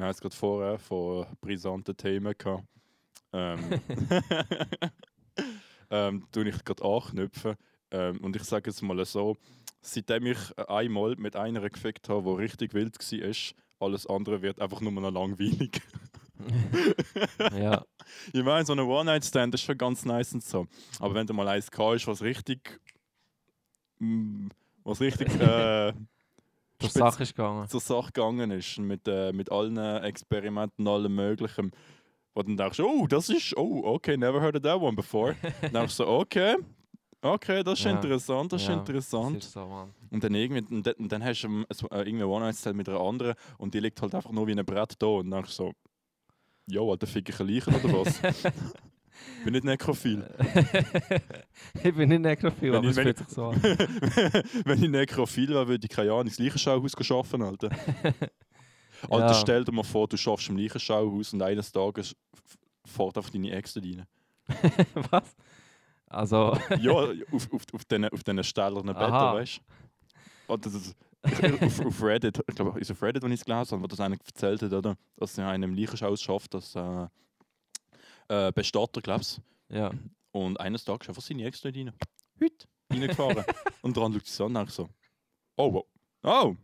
wir haben es gerade vorher von brisanten Themen gehabt. Ähm, ähm, tue ich gerade anknüpfen. Ähm, und ich sage jetzt mal so, seitdem ich einmal mit einer gefickt habe, die richtig wild war, alles andere wird einfach nur noch langweilig. ja. Ich meine, so eine One-Night-Stand ist schon ganz nice und so. Aber wenn du mal eins hast, was richtig. mm, was richtig. Äh, Zur Sache ist gegangen. zur Sache gegangen ist, mit, äh, mit allen Experimenten, allem Möglichen. Wo dann denkst, oh, das ist, oh, okay, never heard of that one before. dann denkst du so, okay, okay, das ist Ja. interessant, das ist Ja, interessant. Das ist so. Und dann, irgendwie, und dann, und dann hast du ähm, so, äh, irgendwie eine One-Night-Stand mit einer anderen und die liegt halt einfach nur wie ein Brett da und dann denkst du so, jo, Alter, fick ich eine Leiche oder was? bin nicht nekrophil. ich bin nicht nekrophil, Wenn aber ich- es fühlt sich so an. Wenn ich nekrophil wäre, würde ich keine Ahnung ins Leichenschauhaus arbeiten, Alter. Alter, Ja. stell dir mal vor, du schaffst im Leichenschauhaus und eines Tages fährt einfach deine Ex rein. Was? Also, Ja, auf, auf, auf diesen auf diesen stählernen Betten, weißt du? Ich- auf, auf Reddit, ich glaube, ist auf Reddit, wenn ich es gelesen habe, wo das einer erzählt hat, oder? dass er in einem Leichenschauhaus schafft, dass äh, äh, Bestatter, glaubst ja. Und eines Tages einfach seine Ex dort rein. Heute. Reingefahren. und dran schaut sie so an und denkt so: Oh, wow. Oh.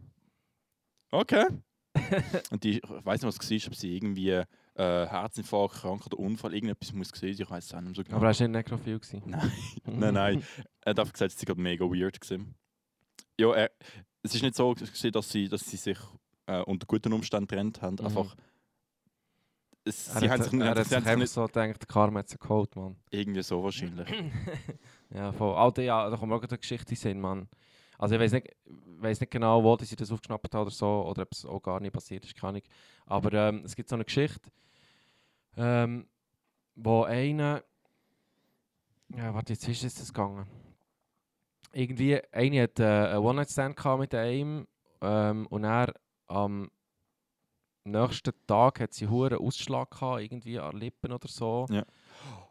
Okay. und die, ich weiß nicht, was es war, ob sie irgendwie äh, Herzinfarkt, krank oder Unfall, irgendetwas muss gesehen ich weiß es auch nicht so genau. Aber er war nicht nekrophil. gewesen. Nein, nein, nein. Er hat einfach gesagt, es sei gerade mega weird gewesen. Ja, er, es ist nicht so, dass sie, dass sie sich äh, unter guten Umständen getrennt haben. Mhm. Einfach. Es, sie hat, haben sich, er hat sie sich haben sich einfach nicht so gedacht, Karma hat sich geholt, Mann. irgendwie so wahrscheinlich. ja, voll. Alter, ja, da kommt auch gerade eine Geschichte in den Sinn, Mann. Also ich weiß nicht, weiß nicht genau, wo sie das aufgeschnappt hat oder so, oder ob es auch gar nicht passiert ist, keine Ahnung. Aber ähm, es gibt so eine Geschichte, ähm, wo einer... Ja, warte, jetzt ist das gegangen? Irgendwie, eine hat äh, einen One-Night-Stand gehabt mit einem ähm, und er am nächsten Tag hat sie einen Ausschlag gehabt, irgendwie an Lippen oder so. Ja.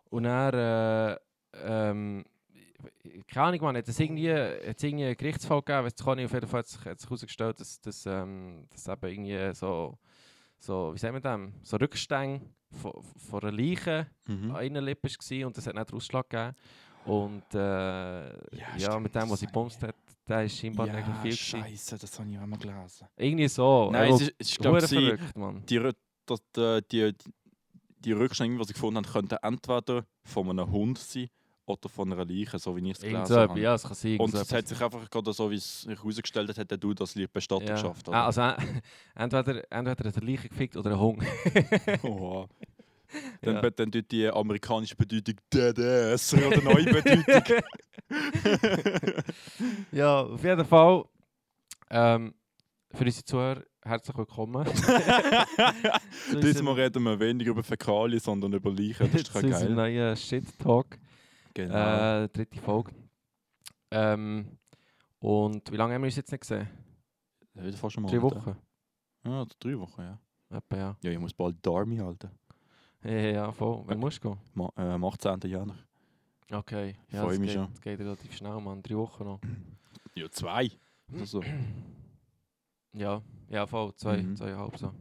Und er, äh, ähm, keine Ahnung, man, hat es irgendwie, hat's irgendwie einen Gerichtsfall gegeben, weiß ich nicht, auf jeden Fall hat sich, hat sich herausgestellt, dass, dass, ähm, dass eben irgendwie so, so, wie sagen wir das, so Rückstände von, von einer Leiche Mhm. an einer Lippe war und das hat nicht den Ausschlag gegeben. Und äh, ja, stimmt, mit dem, was sie gebumst hat, der ist scheinbar nicht Ja, viel gewesen. Scheiße, das habe ich auch mal gelesen. Irgendwie so. Nein, Ja, es ist, ist glaube ich, verrückt, Mann. die, Rü- dass die, die, die Rückstände, die sie gefunden haben, könnten entweder von einem Hund sein oder von einer Leiche, so wie ich es gelesen habe. ja, es kann sein. Und es hat sich einfach gerade so, wie es sich herausgestellt hat, hat Dude das Lied Bestatter ja. geschafft. Ah, also äh, entweder, entweder hat er Leiche gefickt oder ein Hund. Dann, Ja. dann tut die amerikanische Bedeutung Ass oder neue Bedeutung. ja, auf jeden Fall. Ähm, für unsere Zuhörer herzlich willkommen. Diesmal reden wir weniger über Fäkalien, sondern über Leichen. Das ist zu doch unserem geil. neuen Shit-Talk. Genau. Äh, dritte Folge. Ähm, und wie lange haben wir uns jetzt nicht gesehen? Wieder fast einen Drei Monat, Wochen? Ja, drei Wochen, ja. Etwa, ja. Ja, ich muss bald die Army halten. Ja, ja, ja, voll. Wann musst du gehen? Ma äh, am 18. Januar. Okay. Ich Ja, freu das mich geht, schon. Das geht relativ schnell, Mann. Drei Wochen noch. Ja, zwei. Also, Ja, ja, voll. Zwei, Mhm. zweieinhalb so.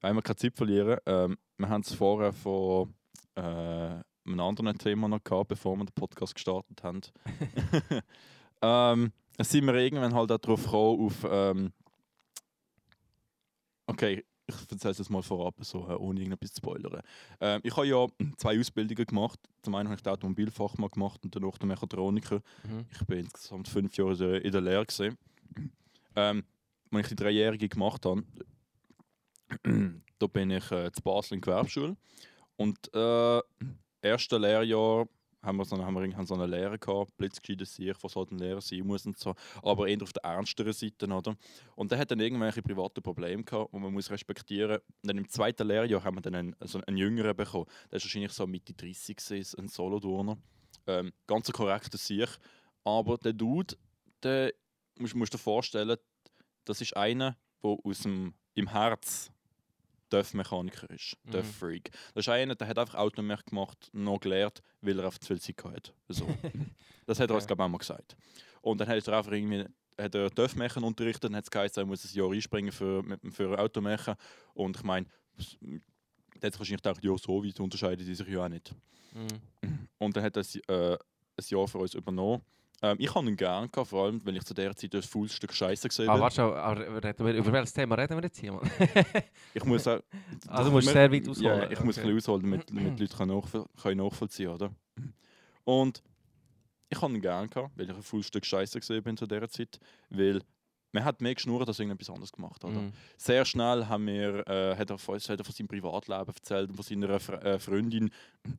wenn wir keine Zeit verlieren, ähm, wir haben es vorher von äh, einem anderen Thema noch gehabt, bevor wir den Podcast gestartet haben. ähm, sind wir irgendwann halt auch darauf gekommen, auf. Ähm, okay, ich erzähle es jetzt mal vorab, so, äh, ohne irgendetwas zu spoilern. Ähm, ich habe ja zwei Ausbildungen gemacht. Zum einen habe ich den Automobilfachmann gemacht und danach den Mechatroniker. Mhm. Ich bin insgesamt fünf Jahre in der- der Lehre. Gewesen. Ähm, als ich die dreijährige gemacht habe, da bin ich äh, zu Basel in die Gewerbeschule. Und äh, erste Lehrjahr haben wir so, haben wir irgendwann so eine Lehre gehabt, blitzgescheiter Sieg, was halt ein Lehrer sein muss und so, aber eher auf der ernsteren Seite, oder? Und der hat dann irgendwelche private Probleme gehabt, die man muss respektieren. Und dann im zweiten Lehrjahr haben wir dann einen, also einen Jüngeren bekommen. Der ist wahrscheinlich so Mitte 30 gewesen, ein Solothurner. Ähm, ganz ein korrekter Sieg. Aber der Dude, der musst, musst dir vorstellen, das ist einer, der aus dem, im Herz Dörf-Mechaniker ist, Mhm. Dörf-Freak. Das ist einer, der hat einfach Auto mehr gemacht, noch gelernt, weil er auf zu viel Zeit hatte. So. Das hat er uns, glaube ich, auch mal gesagt. Und dann hat er einfach irgendwie hat er Dörfmechen unterrichtet, dann hat es geheißen, er muss ein Jahr einspringen für, für Automechen. Und ich meine, hat wahrscheinlich gedacht, ja, so weit unterscheiden die sich ja auch nicht. Mhm. Und dann hat er äh, ein Jahr für uns übernommen. Ähm, ich habe ihn gerne gehabt, vor allem, weil ich zu der Zeit das Fullstück Scheiße gesehen Ah, habe. warte schon, aber reden wir- über welches Thema reden wir jetzt hier? Ich muss auch, Also du musst sehr weit Ja, ausholen. ich muss Okay. ein bisschen ausholen, damit, damit die Leute können nachvoll können nachvollziehen oder? Und ich habe ihn gerne gehabt, weil ich ein Fullstück Scheiße gesehen bin zu dieser Zeit. Weil man hat mehr geschnurrt als irgendetwas anderes gemacht. Oder? Mhm. Sehr schnell haben wir, äh, hat, er von, hat er von seinem Privatleben erzählt und von seiner Fre äh, Freundin,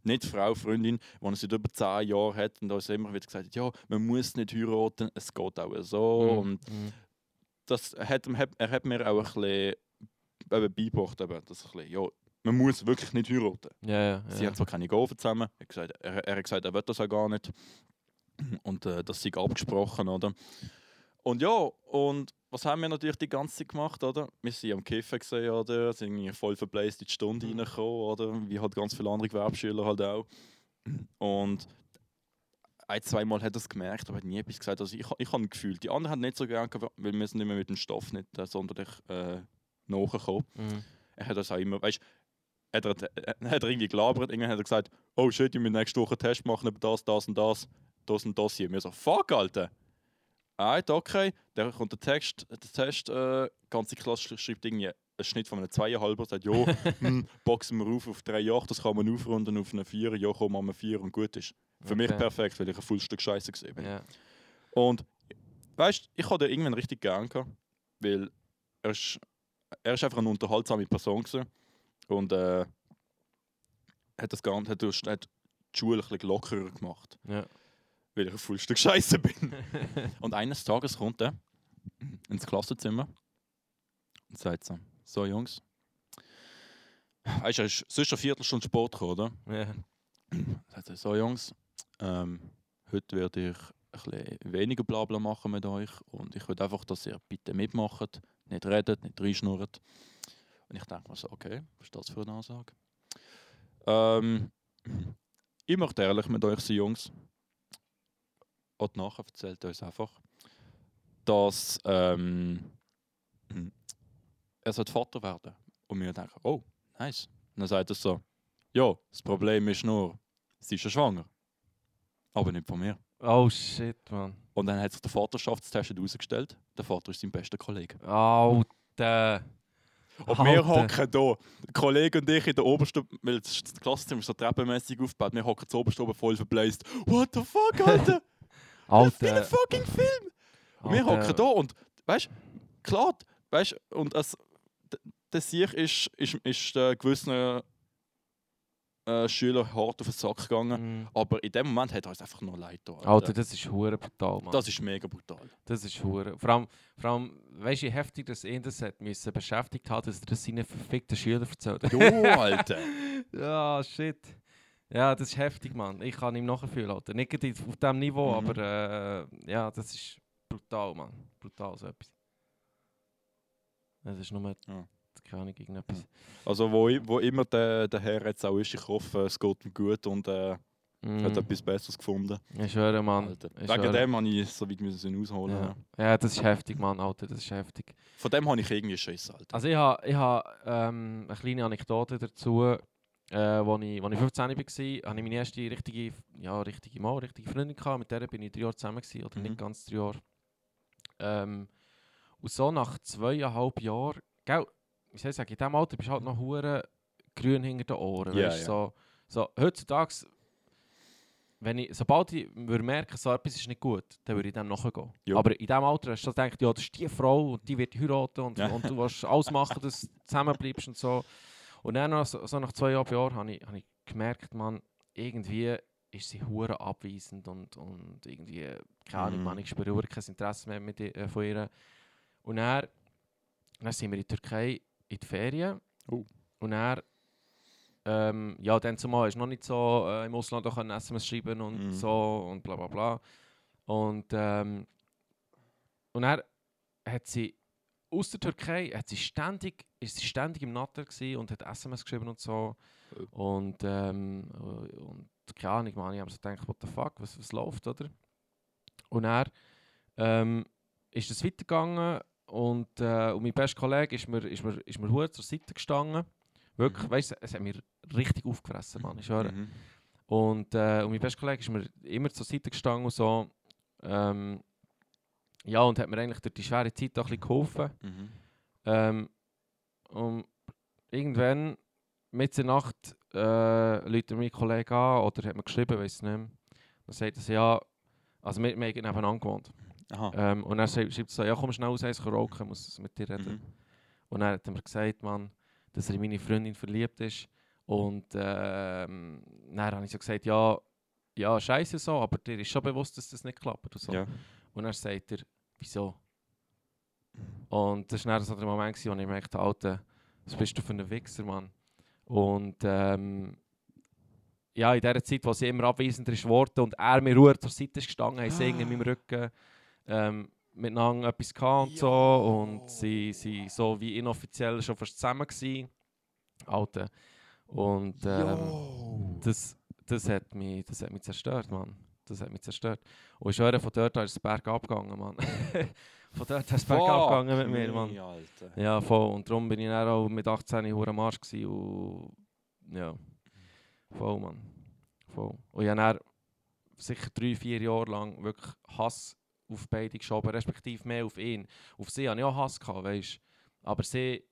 nicht Frau, Freundin, die er seit über 10 Jahren hat. Und da ist immer wieder gesagt, ja, man muss nicht heiraten, es geht auch so. Mhm. Und Mhm. das hat, hat, er hat mir auch ein bisschen eben beigebracht, eben, dass ja, man muss wirklich nicht heiraten. Ja, ja. Sie ja. haben zwar keine Gaufen zusammen, er hat, gesagt, er, er hat gesagt, er will das auch gar nicht. Und äh, das sei abgesprochen, oder? Und ja, und was haben wir natürlich die ganze Zeit gemacht, oder? Wir sind am Kiffen gesehen, oder? Sind voll verbläst in die Stunde Mhm. reingekommen, oder? Wie halt ganz viele andere Gewerbeschüler halt auch. Und ein, zweimal hat er es gemerkt, aber hat nie etwas gesagt. Also ich, ich habe gefühlt, die anderen haben nicht so gerne weil wir sind nicht mehr mit dem Stoff nicht äh, sonderlich äh, nachgekommen Mhm. er hat das auch immer, weißt hat er, er hat er irgendwie gelabert, irgendwann hat er gesagt, oh shit, ich muss nächste Woche einen Test machen über das, das und das, das und das hier. Wir so, fuck, Alter! Alright, okay, dann kommt der Text, der Test, äh, ganze Klasse schreibt irgendwie einen Schnitt von einem Zweieinhalber, sagt, jo, hm, boxen wir auf auf drei Jahre, das kann man aufrunden auf eine Vier, ja komm, machen wir vier und gut ist. Für mich Okay. perfekt, weil ich ein Fullstück Scheiße gesehen bin. Ja. Und weißt ich hatte irgendwann richtig gern gehabt, weil er ist, er ist einfach eine unterhaltsame Person gewesen. und äh, hat das Ganze hat, hat die Schule ein bisschen lockerer gemacht, Ja. Weil ich ein Fullstück Scheiße bin. und eines Tages kommt er ins Klassenzimmer und sagt so, so Jungs, weißt du, ist sonst eine Viertelstunde Sport gekommen, oder? ja. Sagt er, so Jungs, ähm, heute werde ich ein bisschen weniger Blabla machen mit euch und ich will einfach, dass ihr bitte mitmacht, nicht redet, nicht reinschnurrt. Und ich denke mir so, okay, was ist das für eine Ansage? Ähm, ich möchte ehrlich mit euch sein, Jungs. Und nachher erzählt er uns einfach, dass ähm, er sollte Vater werden. Und wir denken, oh, nice. Und dann sagt er so, ja, das Problem ist nur, sie ist ja schwanger. Aber nicht von mir. Oh shit, Mann. Und dann hat sich der Vaterschaftstest herausgestellt, der Vater ist sein bester Kollege. Alter. Und wir Alter. hocken hier, der Kollege und ich in der obersten, weil das Klassenzimmer ist so treppenmäßig aufgebaut, wir hocken zu obersten oben voll verbläst. What the fuck, Alter? Wie ein Alter. fucking Film! Und wir Alter. hocken hier und, weißt du, klar, weißt du, und es, der Sieg ist, ist, ist äh, gewissen äh, Schüler hart auf den Sack gegangen. Mhm. Aber in dem Moment hat er uns einfach nur leid getan. Alter, das ist hure brutal, Mann. das ist mega brutal. Das ist hure. Vor allem, vor allem weißt du, wie heftig das ihn das hat müssen beschäftigt hat, dass er das seinen verfickten Schülern erzählt hat. Jo, Alter! ja, shit. Ja, das ist heftig, Mann. Ich kann ihm nachfühlen, Alter. Nicht auf diesem Niveau, Mhm. aber äh, ja, das ist brutal, Mann. Brutal, so etwas. Das ist nur, Ja. keine Ahnung, irgendetwas. Also, wo, wo immer der, der Herr jetzt auch ist, ich hoffe, es geht ihm gut und äh, Mhm. hat etwas Besseres gefunden. Ich schwöre, Mann. Alter. Ich Wegen schwöre. dem habe ich so weit müssen ausholen. Ja. Ja. das ist heftig, Mann, Alter. Das ist heftig. Von dem habe ich irgendwie Schiss, Alter. Also ich habe ich ha, ähm, eine kleine Anekdote dazu. Äh, als ich, als ich 15 war, hatte ich meine erste richtige, ja, richtige Mann, richtige Freundin gehabt. Mit der bin ich drei Jahre zusammen gewesen, oder Mhm. nicht ganz drei Jahre. Ähm, und so nach zweieinhalb Jahren, gell, wie soll ich sagen, in diesem Alter bist du halt noch hure grün hinter den Ohren. Ja, weißt, ja. So, so, heutzutage, wenn ich, sobald ich würde merken, so etwas ist nicht gut, dann würde ich dem nachgehen. Ja. Aber in diesem Alter hast du gedacht, ja, das ist die Frau und die wird heiraten und, Ja. und du willst alles machen, dass du zusammenbleibst und so. Und dann noch, so, nach zweieinhalb Jahren habe ich, hab ich gemerkt, man, irgendwie ist sie hure abweisend und, und irgendwie, keine Ahnung, Mhm. man, ich spüre kein Interesse mehr mit, ihr- äh, von ihr. Und dann, dann sind wir in die Türkei in die Ferien. Oh. Und dann, ähm, ja, dann zumal ist noch nicht so äh, im Ausland auch ein SMS schreiben und Mhm. so und bla bla bla. Und, ähm, und dann hat sie aus der Türkei hat sie ständig, ist sie ständig im Natter und hat SMS geschrieben und so. Und, ähm, und keine Ahnung, man, ich habe so gedacht, what the fuck, was, was läuft, oder? Und er ähm, ist es weitergegangen und, äh, und mein bester Kollege ist mir, ist mir, ist mir verdammt zur Seite gestanden. Wirklich, Mhm. weißt du, es hat mir richtig aufgefressen, Mann. Ich schwöre. Mhm. Und, äh, und mein bester Kollege ist mir immer zur Seite gestanden und so. Ähm, ja, und hat mir eigentlich durch die schwere Zeit auch ein bisschen geholfen. Mhm. Ähm, und irgendwann, mit der Nacht, äh, läutet mein Kollege an oder hat mir geschrieben, weiß nicht mehr. Dann sagt er ja, also wir, wir haben nebeneinander gewohnt. Ähm, und er schreibt so, ja komm schnell raus, eins rauchen, muss mit dir reden. Mhm. Und dann hat er mir gesagt, Mann, dass er in meine Freundin verliebt ist. Und ähm, dann habe ich so gesagt, ja, ja, scheiße so, aber dir ist schon bewusst, dass das nicht klappt. Und, so. Ja. und dann sagt er, wieso? Und das war dann so der Moment, gewesen, wo ich merkte, Alter, was bist du für ein Wichser, Mann? Und ähm, ja, in der Zeit, wo sie immer abweisender geworden und er mir Ruhe zur Seite ist gestanden, haben sie in meinem Rücken ähm, miteinander etwas gehabt und so. Und sie sie so wie inoffiziell schon fast zusammen gewesen. Alter. Und ähm, das, das, hat mich, das hat mich zerstört, Mann. Das hat mich zerstört. Und ich schwöre, von dort ist es bergab gegangen, Mann. von dort ist es bergab gegangen mit mir, Mann. Alter. Ja, voll. Und darum bin ich dann auch mit 18 hure am Arsch gewesen und ja, voll, Mann. Voll. Und ich habe dann sicher drei, vier Jahre lang wirklich Hass auf beide geschoben, respektive mehr auf ihn. Auf sie hatte ich auch Hass, gehabt, weißt Aber sie,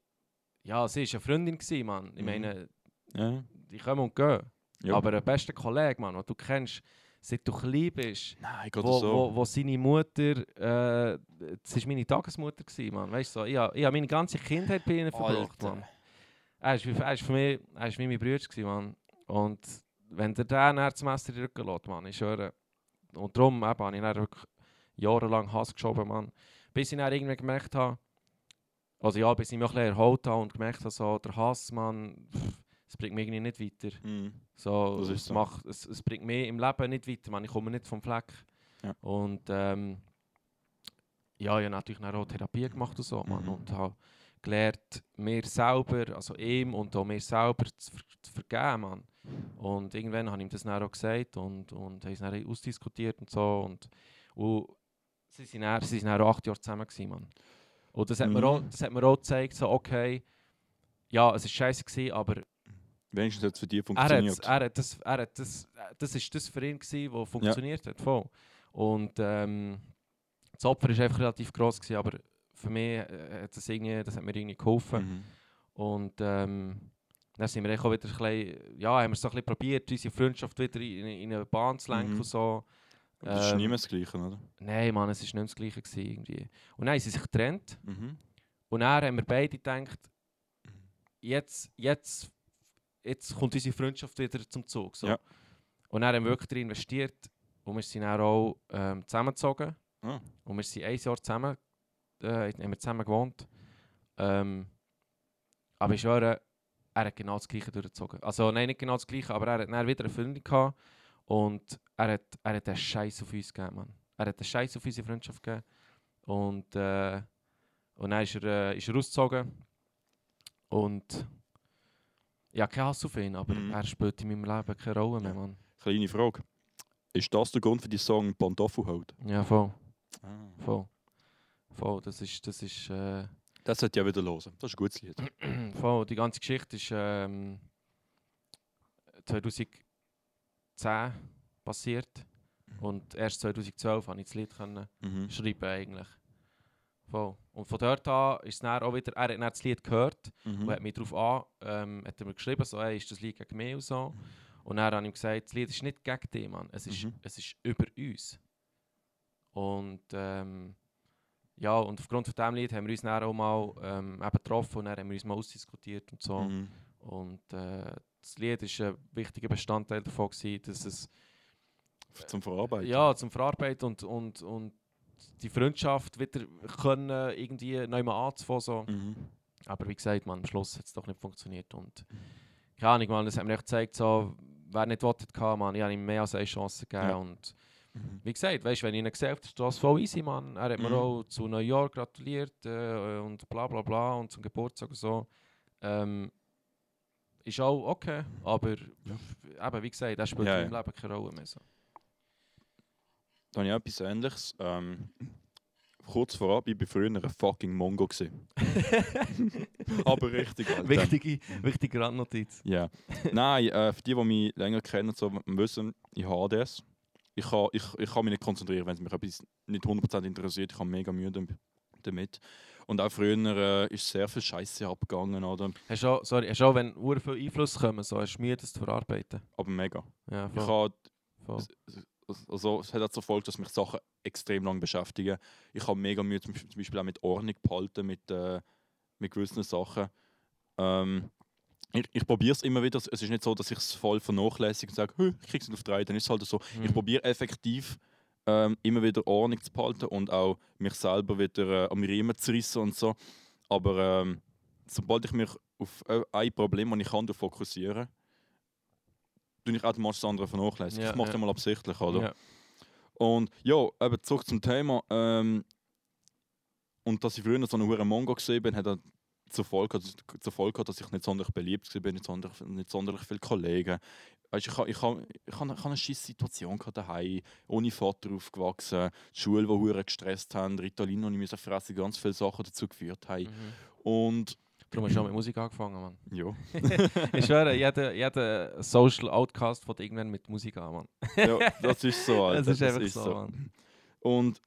ja, sie war eine Freundin, gewesen, Mann. Ich Mhm. meine, Ja. die kommen und gehen. Ja. Aber ein bester Kollege, Mann, den du kennst, seit du klein bist, Nein, wo, so. wo, wo seine Mutter, äh, das war meine Tagesmutter, gewesen, Mann. Weißt du, so, ich habe meine ganze Kindheit bei ihnen verbracht. Mann. Er ist, er ist für mich, er ist wie mein Bruder, gewesen, Mann. Und wenn der den dann das Messer in den Rücken lässt, Mann, ich schwöre. Und darum eben, habe ich dann wirklich jahrelang Hass geschoben, Mann. Bis ich dann irgendwie gemerkt habe, also ja, bis ich mich ein bisschen erholt habe und gemerkt habe, so, der Hass, Mann, pff, es bringt mich irgendwie nicht weiter. Mhm. So, Das es, so. macht, es, es bringt mich im Leben nicht weiter, man. ich komme nicht vom Fleck. Ja. Und ähm, ja, ich habe natürlich auch Therapie gemacht und so, man. Mhm. Und habe gelernt, mir selber, also ihm und auch mir selber zu, ver zu vergeben, man. Und irgendwann habe ich ihm das dann auch gesagt und, und haben es dann ausdiskutiert und so. Und, und sie sind dann, sie sind dann auch acht Jahre zusammen gewesen, man. Und das hat, mir Mhm. auch, das hat mir auch gezeigt, so, okay, ja, es war scheiße gewesen, aber Wenigstens hat es für dich er funktioniert. er hat das, er das, das ist das für ihn gewesen, was funktioniert hat, voll. Und ähm, das Opfer war einfach relativ groß gewesen, aber für mich äh, hat das, irgendwie, das hat mir irgendwie geholfen. Mhm. Und ähm, dann sind wir auch wieder ein bisschen, ja, haben wir so ein bisschen probiert, unsere Freundschaft wieder in, in eine Bahn zu lenken Mhm. und so. Aber das ist Ähm, nicht mehr das Gleiche, oder? Nein, Mann, es war nicht mehr das Gleiche gewesen, irgendwie. Und dann haben sie sich getrennt Mhm. und dann haben wir beide gedacht, jetzt, jetzt, jetzt kommt unsere Freundschaft wieder zum Zug. So. Ja. Und dann haben wir wirklich darin investiert und wir sind dann auch ähm, zusammengezogen. Ah. Und wir sind ein Jahr zusammen, äh, haben wir zusammen gewohnt. Ähm, aber ich schwöre, er hat genau das Gleiche durchgezogen. Also nein, nicht genau das Gleiche, aber er hat dann wieder eine Freundin gehabt und er hat, er hat einen Scheiß auf uns gegeben, Mann. Er hat einen Scheiß auf unsere Freundschaft gegeben. Und, äh, und dann ist er, äh, ist er ausgezogen. Und ja, kein Hass auf ihn, aber Mhm. er spielt in meinem Leben keine Rolle mehr. Mann. Kleine Frage. Ist das der Grund für die Song Pantoffel halt? Ja, voll, Ah. voll. Voll, das ist, das ist, äh, Das sollte ja wieder hören. Das ist ein gutes Lied. voll, die ganze Geschichte ist ähm, 2010 passiert und erst 2012 konnte ich das Lied können Mhm. schreiben eigentlich. Voll. Und von dort an ist es dann auch wieder, er hat dann das Lied gehört Mhm. und hat mich darauf an, ähm, hat er mir geschrieben, so, hey, ist das Lied gegen mich und so. Und dann habe ich ihm gesagt, das Lied ist nicht gegen dich, Mann. Es ist, Mhm. es ist über uns. Und ähm, ja, und aufgrund von diesem Lied haben wir uns dann auch mal ähm, eben getroffen und dann haben wir uns mal ausdiskutiert und so. Mhm. Und äh, das Lied ist ein wichtiger Bestandteil davon, gewesen, dass es Zum Verarbeiten. ja, zum Verarbeiten und, und, und die Freundschaft wieder können irgendwie neu mal anzufangen. So. Mhm. Aber wie gesagt, man, am Schluss hat es doch nicht funktioniert. Und keine Ahnung, man, das hat mir echt gezeigt, so, wer nicht wollte, kann, man, ich habe ihm mehr als eine Chance gegeben. Ja. Und Mhm. wie gesagt, weißt, wenn ich ihn gesehen habe, ist das voll easy, man. Er hat mir Mhm. auch zu New York gratuliert äh, und bla bla bla und zum Geburtstag und so. Ähm, ist auch okay, aber eben, wie gesagt, er spielt Ja, ja. Leben keine Rolle mehr. So. Da habe ich etwas Ähnliches. Ähm, kurz vorab, ich war früher ein fucking Mongo. Aber richtig, Alter. Wichtige, wichtige Randnotiz. Ja. Nein, äh, für die, die mich länger kennen, so, wissen, ich habe das. Ich kann, ich, ich kann mich nicht konzentrieren, wenn es mich etwas nicht 100% interessiert. Ich habe mega Mühe dam- damit. Und auch früher äh, ist sehr viel Scheiße abgegangen, oder? Hast du auch, sorry, hast du auch, wenn viel Einfluss kommen, so hast du Mühe, das zu verarbeiten? Aber mega. Ja, Ich voll. habe voll. Also, es hat auch zur Folge, dass mich Sachen extrem lang beschäftigen. Ich habe mega Mühe, zum, Beispiel auch mit Ordnung behalten, mit, äh, mit gewissen Sachen. Ähm, ich ich probiere es immer wieder. Es ist nicht so, dass ich es voll vernachlässige und sage, «Hö, ich kriege es nicht auf drei. Dann ist es halt so. Ich Mhm. probiere effektiv ähm, immer wieder Ordnung zu behalten und auch mich selber wieder äh, am Riemen zu rissen und so. Aber ähm, sobald ich mich auf äh, ein Problem, das ich kann, fokussiere, tue ich automatisch das andere vernachlässigen. Ja, ich mache ja. das mal absichtlich, oder? Ja. Und ja, eben zurück zum Thema. Ähm, und dass ich früher so einen hohen Mongo gesehen bin, hat dann zur Folge, gehabt- zur Folge gehabt, dass ich nicht sonderlich beliebt war, nicht sonderlich, nicht sonderlich viele Kollegen. Weißt, ich habe ich ha, ich ha, ich ha eine scheiß Situation gehabt daheim, ohne Vater aufgewachsen, die Schule, die gestresst haben, Ritalin, und ich musste fressen, ganz viele Sachen dazu geführt haben. Mhm. Und Darum hast du auch mit Musik angefangen, Mann. ja, Ich schwöre, jeder, jeder Social Outcast fängt irgendwann mit Musik an, Mann. ja das ist so. Alter. Das ist einfach so, so. Mann. Und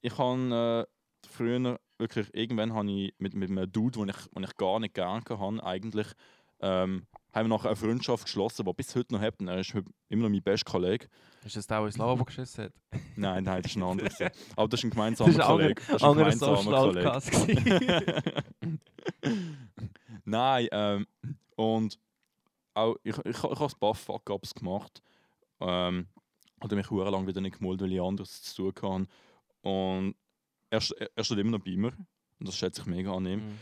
ich habe äh, früher wirklich, irgendwann habe ich mit, mit einem Dude, den ich, den ich gar nicht gerne hatte, eigentlich, ähm, haben wir nachher eine Freundschaft geschlossen, die bis heute noch hat. Er ist heute immer noch mein bester Kollege. Ist das der, der ins Lavabo geschissen hat? Nein, nein, das ist ein anderer. gewesen. Aber das ist ein Das gemeinsamer ist ein anderer, Kollege. Das ist ein anderer gemeinsamer Kollege. Nein, ähm, und auch, ich, ich, ich habe ein paar Fuck-Ups gemacht. Ähm, hatte mich hure lang wieder nicht gemolden, weil ich anderes zu tun hatte. Und er, st- er steht immer noch bei mir. Und das schätze ich mega an ihm. Mhm.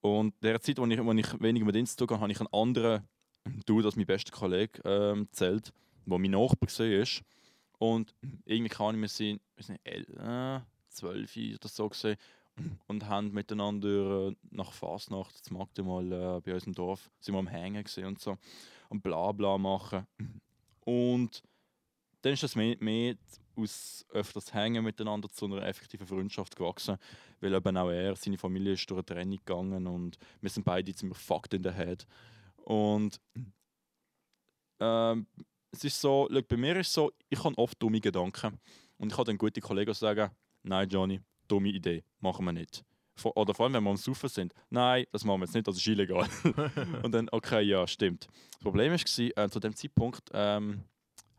Und in der Zeit, wo ich, ich weniger mit ihm zu tun hatte, habe ich einen anderen Dude als mein bester Kollege ähm, gezählt, der mein Nachbar war. Und irgendwie kann ich, sind, wir sind el- äh, 12 oder so gesehen und haben miteinander äh, nach Fasnacht zu Magde mal äh, bei uns im Dorf sind wir am Hängen und so und bla bla machen. Und dann ist das mehr, mehr aus öfters Hängen miteinander zu einer effektiven Freundschaft gewachsen, weil eben auch er, seine Familie ist durch eine Trennung gegangen und wir sind beide ziemlich fucked in the head. Und ähm, es ist so, schau, bei mir ist es so, ich habe oft dumme Gedanken und ich habe dann gute Kollegen, sagen, nein Johnny, dumme Idee, machen wir nicht. Vor, oder vor allem, wenn wir am Saufen sind, nein, das machen wir jetzt nicht, das ist illegal. und dann, okay, ja, stimmt. Das Problem war, äh, zu dem Zeitpunkt ähm,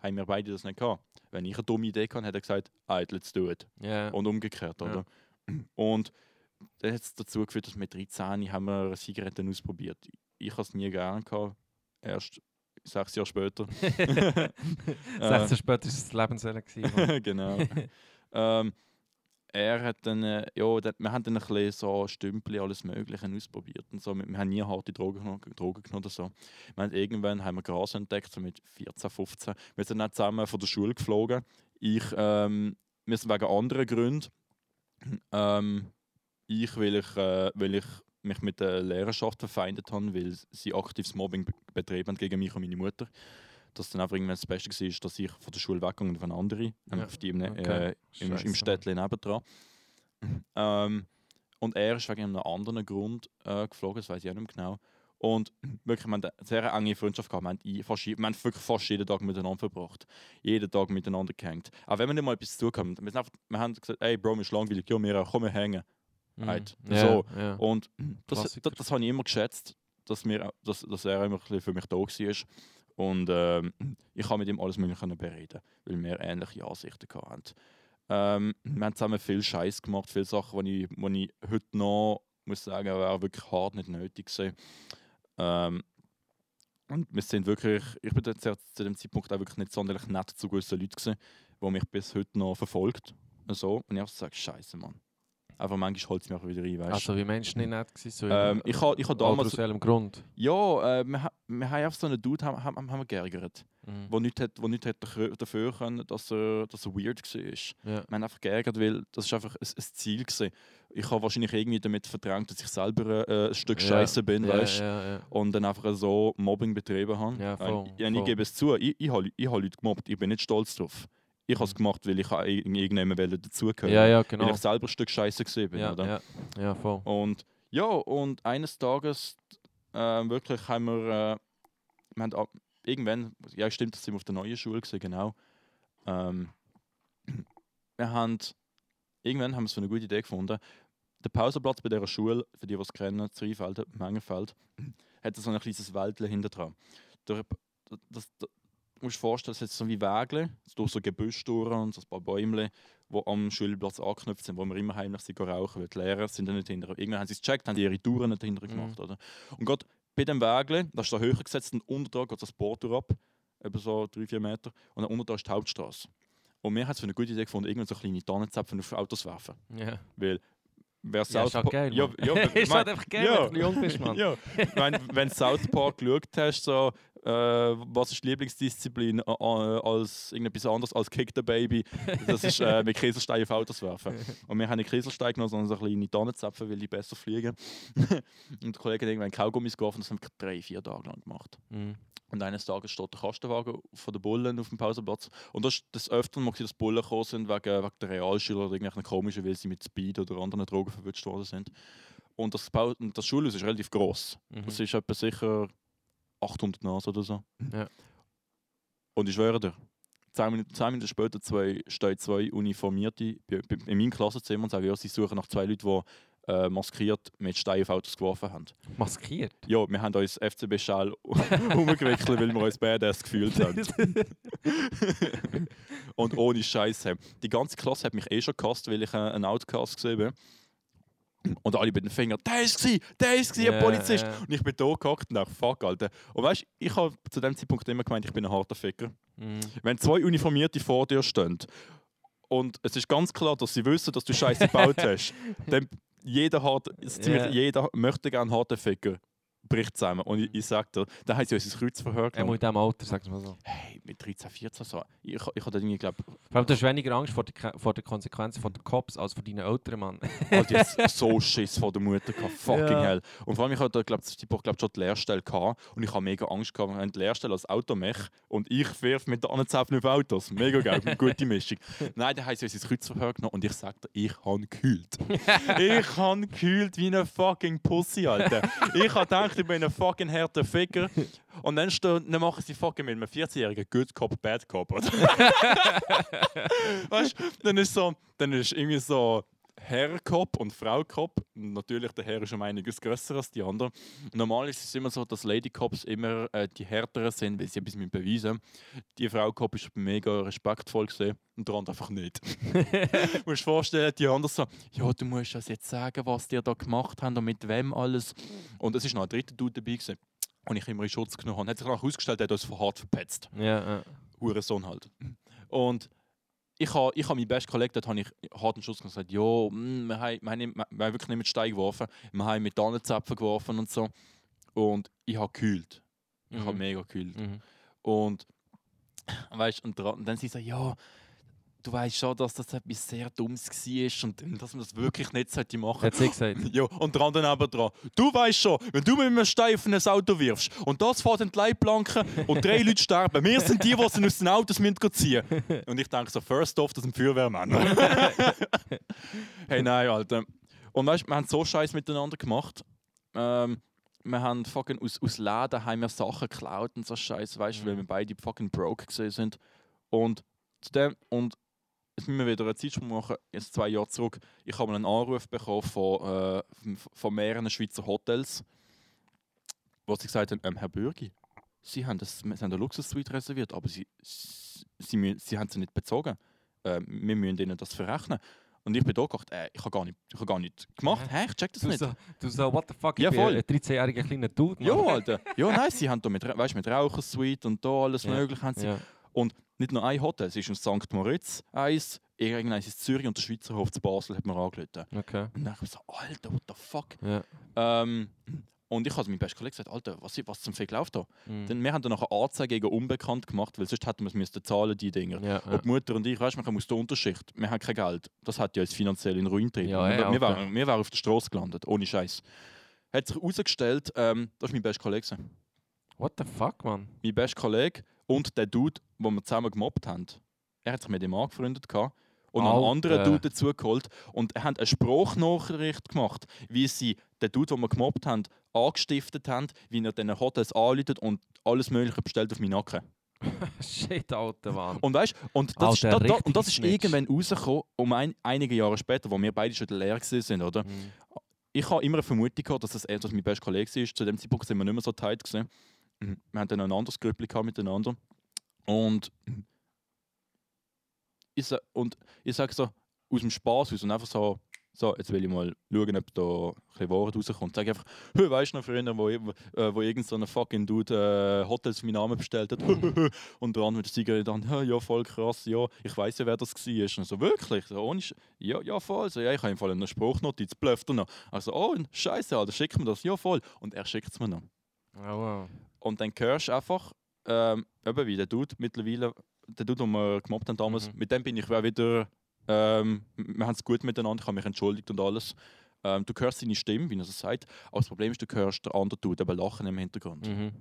haben wir beide das nicht gehabt. Wenn ich eine dumme Idee hatte, hat er gesagt, let's do it. Ja. Und umgekehrt, oder? Und dann hat es dazu geführt, dass mit 13 haben wir Zigaretten ausprobiert. Ich habe es nie gern gehabt. Erst sechs Jahre später. 16 Jahre später war es Lebenswelle. genau. ähm, er hat dann, äh, ja, dann, wir haben dann ein bisschen so Stümpel, alles Mögliche ausprobiert und so. Wir, wir haben nie harte Drogen genommen, Drogen genommen oder so. Wir haben, irgendwann haben wir Gras entdeckt, so mit 14, 15. Wir sind dann zusammen von der Schule geflogen. Ich, ähm, wir sind wegen anderen Gründen. Ähm, ich, weil ich, äh, weil ich mich mit der Lehrerschaft verfeindet habe, weil sie aktives Mobbing be- betrieben gegen mich und meine Mutter. Dass dann einfach irgendwann das Beste war, dass ich von der Schule weggegangen und auf eine andere, Ja, auf die im, okay. äh, im, im Städtchen nebendran. ähm, und er ist wegen einem anderen Grund äh, geflogen, das weiß ich auch nicht mehr genau. Und wirklich, wir haben eine sehr enge Freundschaft gehabt. Wir haben, wir haben wirklich fast jeden Tag miteinander verbracht. Jeden Tag miteinander gehängt. Auch wenn wir nicht mal etwas zu tun haben. Wir, einfach, wir haben gesagt, ey Bro, mir ist langweilig, ja, wir auch, komm, wir hängen. Mhm. Halt. Ja, So. Ja. Und das, Klassiker. das, das habe ich immer geschätzt, dass, wir, dass, dass er immer für mich da war. Und ähm, ich kann mit ihm alles Mögliche bereden, weil wir ähnliche Ansichten hatten. Ähm, wir haben zusammen viel Scheiß gemacht, viele Sachen, die ich, die ich heute noch muss sagen, wäre wirklich hart nicht nötig gewesen. Ähm, und wir sind wirklich, ich bin jetzt zu dem Zeitpunkt auch wirklich nicht sonderlich nett zu gewissen Leuten die mich bis heute noch verfolgt. So. Und ich habe gesagt, Scheiße, Mann. Einfach manchmal holt es mich auch wieder rein, weißt du. Also wie Menschen nicht nett gewesen, so Ähm, ich habe ich ha damals. aus welchem Grund? Ja, äh, wir, ha- wir haben einfach so einen Dude haben, haben, haben wir geärgert, Mhm. der nichts hat, wo nicht hat dafür- können, dass er, dass er weird war. Wir Ja. haben einfach geärgert, weil das ist einfach ein, ein Ziel gewesen. Ich habe wahrscheinlich irgendwie damit verdrängt, dass ich selber äh, ein Stück Ja, Scheiße bin, ja, weißt ja. Und dann einfach so Mobbing betrieben habe. Ja, voll, Äh, ich voll. gebe es zu, ich, ich habe ich ha Leute gemobbt, ich bin nicht stolz drauf. Ich habe es gemacht, weil ich irgendjemandem dazugehören Ja, ja, Weil genau. ich selber ein Stück Scheiße gesehen bin. Ja, oder? ja, ja, voll. Und ja, und eines Tages äh, wirklich haben wir, äh, wir haben, ab- irgendwann, ja stimmt, das sind wir auf der neuen Schule gewesen, genau. Ähm, wir haben, irgendwann haben wir für eine gute Idee gefunden. Der Pausenplatz bei dieser Schule, für die, die es kennen, Zweifelden, Mengenfeld, hat so ein kleines Wäldchen hinter dran. Das, das, musst dir vorstellen, es hat so wie Wege, durch so Gebüsch durch und so ein paar Bäume, die am Schulplatz angeknüpft sind, wo wir immer heimlich sind rauchen, weil die Lehrer sind dann nicht hinter. Irgendwann haben sie es gecheckt, haben die ihre Touren nicht hinter Mhm. gemacht. Oder? Und gerade bei dem Weg, das ist da höher gesetzt, und unter da geht das Boot ab, etwa so drei, vier Meter, und dann unter da ist die Hauptstraße. Und wir haben es für eine gute Idee gefunden, irgendwann so kleine Tannenzapfen auf Autos werfen. Ja. Weil, wer Ja, ist South Park- geil, ja, ja, ist halt einfach geil, ja. wenn du jung bist, Mann. ja, wenn, wenn du South Park geschaut hast, so, äh, was ist die Lieblingsdisziplin äh, äh, als irgendetwas anderes als Kick the Baby, das ist äh, mit Kieselsteinen auf Autos werfen. Und wir haben nicht Kieselsteine genommen, sondern so kleine Tannenzapfen, weil die besser fliegen. und der Kollege hat irgendwann Kaugummis geworfen, das haben wir drei, vier Tage lang gemacht. Mhm. Und eines Tages steht der Kastenwagen von den Bullen auf dem Pausenplatz. Und das ist das öfter mal, dass Bullen gekommen sind wegen, wegen der Realschüler oder irgendwelchen komischen, weil sie mit Speed oder anderen Drogen verwünscht worden sind. Und das, das Schulhaus ist relativ gross. Mhm. Das ist etwa sicher 800 Nase oder so. Ja. Und ich schwöre dir, 10 Minuten, 10 Minuten später zwei, stehen zwei Uniformierte in meinem Klassenzimmer und sagen, ja, sie suchen nach zwei Leuten, die äh, maskiert mit Steinen auf Autos geworfen haben. Maskiert. Ja, wir haben uns FCB-Schal umgewickelt, weil wir uns Badass gefühlt haben. und ohne Scheiße. Die ganze Klasse hat mich eh schon gehasst, weil ich äh, einen Outcast gesehen bin. Und alle mit den Fingern, der ist sie, der ist sie, ein Polizist. ja. Und ich bin da gehockt und dachte, fuck, Alter. Und weißt du, ich habe zu dem Zeitpunkt immer gemeint, ich bin ein harter Ficker. Mhm. Wenn zwei Uniformierte vor dir stehen und es ist ganz klar, dass sie wissen, dass du Scheiße gebaut hast, dann jeder, hart, Ja. jeder möchte gerne harten Ficker bricht zusammen. Und ich, ich sage dir, da haben sie uns ins Kreuzverhör Er genommen. muss in diesem Alter, sag mal so. Hey, mit 13, 14 so. Ich, ich habe irgendwie, glaube Vor allem, du hast weniger Angst vor, der, vor den Konsequenzen von den Cops als vor deinen Eltern, Mann. ich jetzt so Schiss vor der Mutter gehabt. Fucking Ja. hell. Und vor allem, ich hatte, glaube ich, glaub, schon die Lehrstelle gehabt und ich habe mega Angst gehabt. Wir haben die Lehrstelle als Automech und ich wirf mit den anderen Zäpfen auf Autos. Mega geil, eine gute Mischung. Nein, da haben sie uns ins Kreuzverhör genommen und ich sage dir, ich habe gekühlt. ich habe gekühlt wie eine fucking Pussy, Alter. Ich habe gedacht, ich bin ein fucking harter Ficker. Und dann, stehen, dann machen sie fucking mit einem 14-jährigen Good Cop, Bad Cop. Oder? weißt du, dann ist so, dann ist irgendwie so Herr Cop und Frau Cop. Natürlich, der Herr ist um einiges grösser als die anderen. Normal ist es immer so, dass Lady Cops immer äh, die härteren sind, weil sie etwas mit beweisen. Die Frau Cop ist mega respektvoll gesehen und der andere einfach nicht. du musst dir vorstellen, die anderen so, ja, du musst uns jetzt sagen, was die da gemacht haben und mit wem alles. Und es ist noch ein dritter Dude dabei gewesen. Und ich immer in Schutz genommen habe. Hat sich nachher herausgestellt, der hat uns von hart verpetzt. ja, ja. Hurensohn halt. Und ich habe ich ha meinen besten Kollegen, dort habe ich harten Schuss gesagt, ja, mm, wir, haben, wir, haben wirklich nicht mit Stein geworfen, wir haben mit Tannenzapfen geworfen und so. Und ich habe gekühlt. Ich habe Mhm. mega gekühlt. Mhm. Und, weißt, und, und dann sie so, ja, du weißt schon, dass das etwas sehr Dummes war und dass man das wirklich nicht sollte machen Hat sie gesagt. ja, und dran dann aber dran. Du weißt schon, wenn du mit einem Stein auf ein Auto wirfst und das fährt in die Leitplanke und drei Leute sterben, wir sind die, die sie aus den Autos müssen ziehen Und ich denke so, first off, das sind Feuerwehrmänner. hey, nein, Alter. Und weißt du, wir haben so Scheiß miteinander gemacht. Ähm, wir haben fucking aus, aus Läden haben wir Sachen geklaut und so Scheiß, weißt du, weil wir beide fucking broke gesehen sind. Und zu dem, und jetzt müssen wir wieder einen Zeitsprung machen, jetzt zwei Jahre zurück. Ich habe mal einen Anruf bekommen von, äh, von mehreren Schweizer Hotels, wo sie gesagt haben, ähm, Herr Bürgi, Sie haben, das, Sie haben eine Luxussuite reserviert, aber Sie, Sie, Sie, Sie haben sie nicht bezogen. Ähm, wir müssen Ihnen das verrechnen. Und ich bin da gedacht, äh, ich habe gar nicht, ich habe gar nicht gemacht. Hä, ich check das Du nicht. so, du so, what the fuck, ich Ja, bin voll. ein 13-jähriger kleiner Dude, Ja. Alter. Ja, nein, sie haben da mit, weißt, mit Rauchersuite und da alles Ja. mögliche. Haben sie. Ja. Nicht nur ein Hotel, es ist in St. Moritz eins, irgendeins in Zürich und der Schweizer Hof zu Basel hat mir angerufen. Okay. Und dann dachte ich so, Alter, what the fuck? Ja. Ähm, und ich habe meinem besten Kollegen gesagt, Alter, was, was zum Fick läuft da? Mhm. Denn wir haben dann nachher Anzeige gegen unbekannt gemacht, weil sonst hätten wir es müssen zahlen, die Dinger. Ja, ja. Und die Mutter und ich, weißt du, wir kommen aus der Unterschicht, wir haben kein Geld. Das hat ja uns finanziell in den Ruin getrieben. Ja, wir, Alter. wären, wir wären auf der Straße gelandet, ohne Scheiß. Hat sich herausgestellt, ähm, das ist mein bester Kollege. What the fuck, Mann? Mein bester Kollege und der Dude, den wir zusammen gemobbt haben. er hat sich mit ihm angefreundet gehabt und einen anderen. Dude dazugeholt und er hat eine Sprachnachricht gemacht, wie sie den Dude, den wir gemobbt haben, angestiftet haben, wie er diesen Hotels anläutet und alles Mögliche bestellt auf meinen Nacken. Shit, alter Mann. Und weißt und das, ist, Alter, da, da, richtig und das ist irgendwann rausgekommen, um ein, einige Jahre später, wo wir beide schon gewesen sind, oder? Mhm. Ich habe immer eine Vermutung gehabt, dass das dass mein bester Kollege war. Zu dem Zeitpunkt sind wir nicht mehr so tight gewesen. Mhm. Wir hatten dann ein anderes Grüppli miteinander. Und ich, und ich sage so, aus dem Spaß aus und einfach so, so, jetzt will ich mal schauen, ob da ein Wahrheit rauskommt. Sag einfach, «Hö, weißt du noch früher, wo, wo, äh, wo irgend so ein fucking Dude äh, Hotels meinen Namen bestellt hat? und der andere Zigarette dann, «Hä, ja, voll krass, ja, ich weiß ja, wer das war. Und so, wirklich? So, ohne ja, ja, voll. So, ja, ich habe im Fall eine Spruchnotiz, blöfft er noch. Also, oh, scheiße, Alter, schick mir das, ja, voll. Und er schickt es mir noch. Oh, wow. Und dann hörst du einfach, ähm, eben wie der Dude mittlerweile, der Dude, den wir gemobbt haben damals, Mhm. mit dem bin ich wieder, ähm, wir haben es gut miteinander, ich habe mich entschuldigt und alles. Ähm, du hörst seine Stimme, wie er es sagt, aber das Problem ist, du hörst den anderen Dude eben lachen im Hintergrund. Mhm.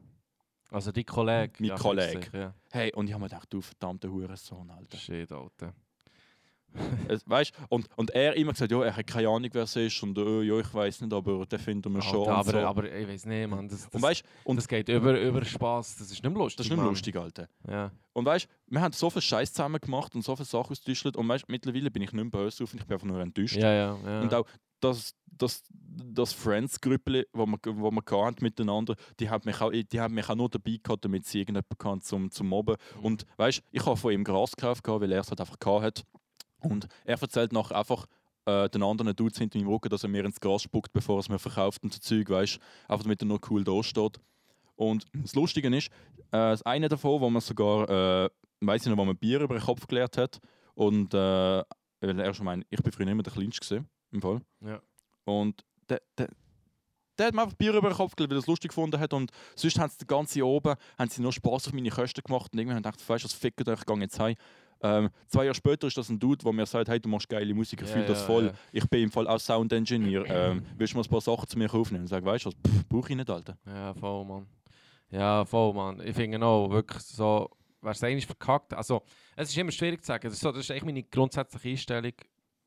Also die Kollege. Mein ja, Kollege. Ja. Hey, und ich habe mir gedacht, du verdammter Hurensohn, Alter. Shit, alter. Es, weißt, und, und er immer gesagt, ja, er hat keine Ahnung, wer es ist und äh, ja, ich weiß nicht, aber den finden wir schon. Alter, und aber, so. aber ich weiß nicht, Mann. Das, das, und weißt, und das geht über, über Spaß. Das ist nicht mehr lustig. das ist nicht mehr lustig, Alter. Ja. Und weißt wir haben so viel Scheiß zusammen gemacht und so viele Sachen ausgetüschelt und weißt, mittlerweile bin ich nicht mehr böse auf ihn, ich bin einfach nur enttäuscht. Ja, ja, ja. Und auch das, das, das Friends-Grüppli, wo wir, wo wir hatten miteinander, die haben mich auch, die haben mich auch nur dabei gehabt, damit sie irgendjemanden kann zum, zum Mobben. Mhm. Und weißt ich habe von ihm Gras gekauft, weil er es halt einfach gehabt hat. Und er erzählt nachher einfach äh, den anderen Dudes hinter meinem Rücken, dass er mir ins Gras spuckt, bevor er es mir verkauft und so Zeug, weißt Einfach damit er nur cool da steht. Und das Lustige ist, äh, das eine davon, wo man sogar, äh, weiß ich noch, wo man Bier über den Kopf geleert hat. Und äh, weil er schon mein, ich bin früher immer der Kleinste gewesen, im Fall. Ja. Und der, der, der hat mir einfach Bier über den Kopf gelegt, weil er es lustig gefunden hat. Und sonst haben sie den ganzen oben haben sie nur Spaß auf meine Kosten gemacht. Und irgendwann habe ich gedacht, weißt du, was fickt euch, ich gehe jetzt heim. Ähm, zwei Jahre später ist das ein Dude, der mir sagt, hey, du machst geile Musik, ich Ja, fühle das ja, voll. ja. Ich bin im Fall auch Sound Engineer. Ähm, willst du mal ein paar Sachen zu mir aufnehmen? Und ich sage, weißt du was, brauche ich nicht, Alter. Ja, voll, Mann. Ja, voll, Mann. Ich finde auch wirklich so, wer es eigentlich verkackt Also, es ist immer schwierig zu sagen. Das ist, so, das ist echt meine grundsätzliche Einstellung.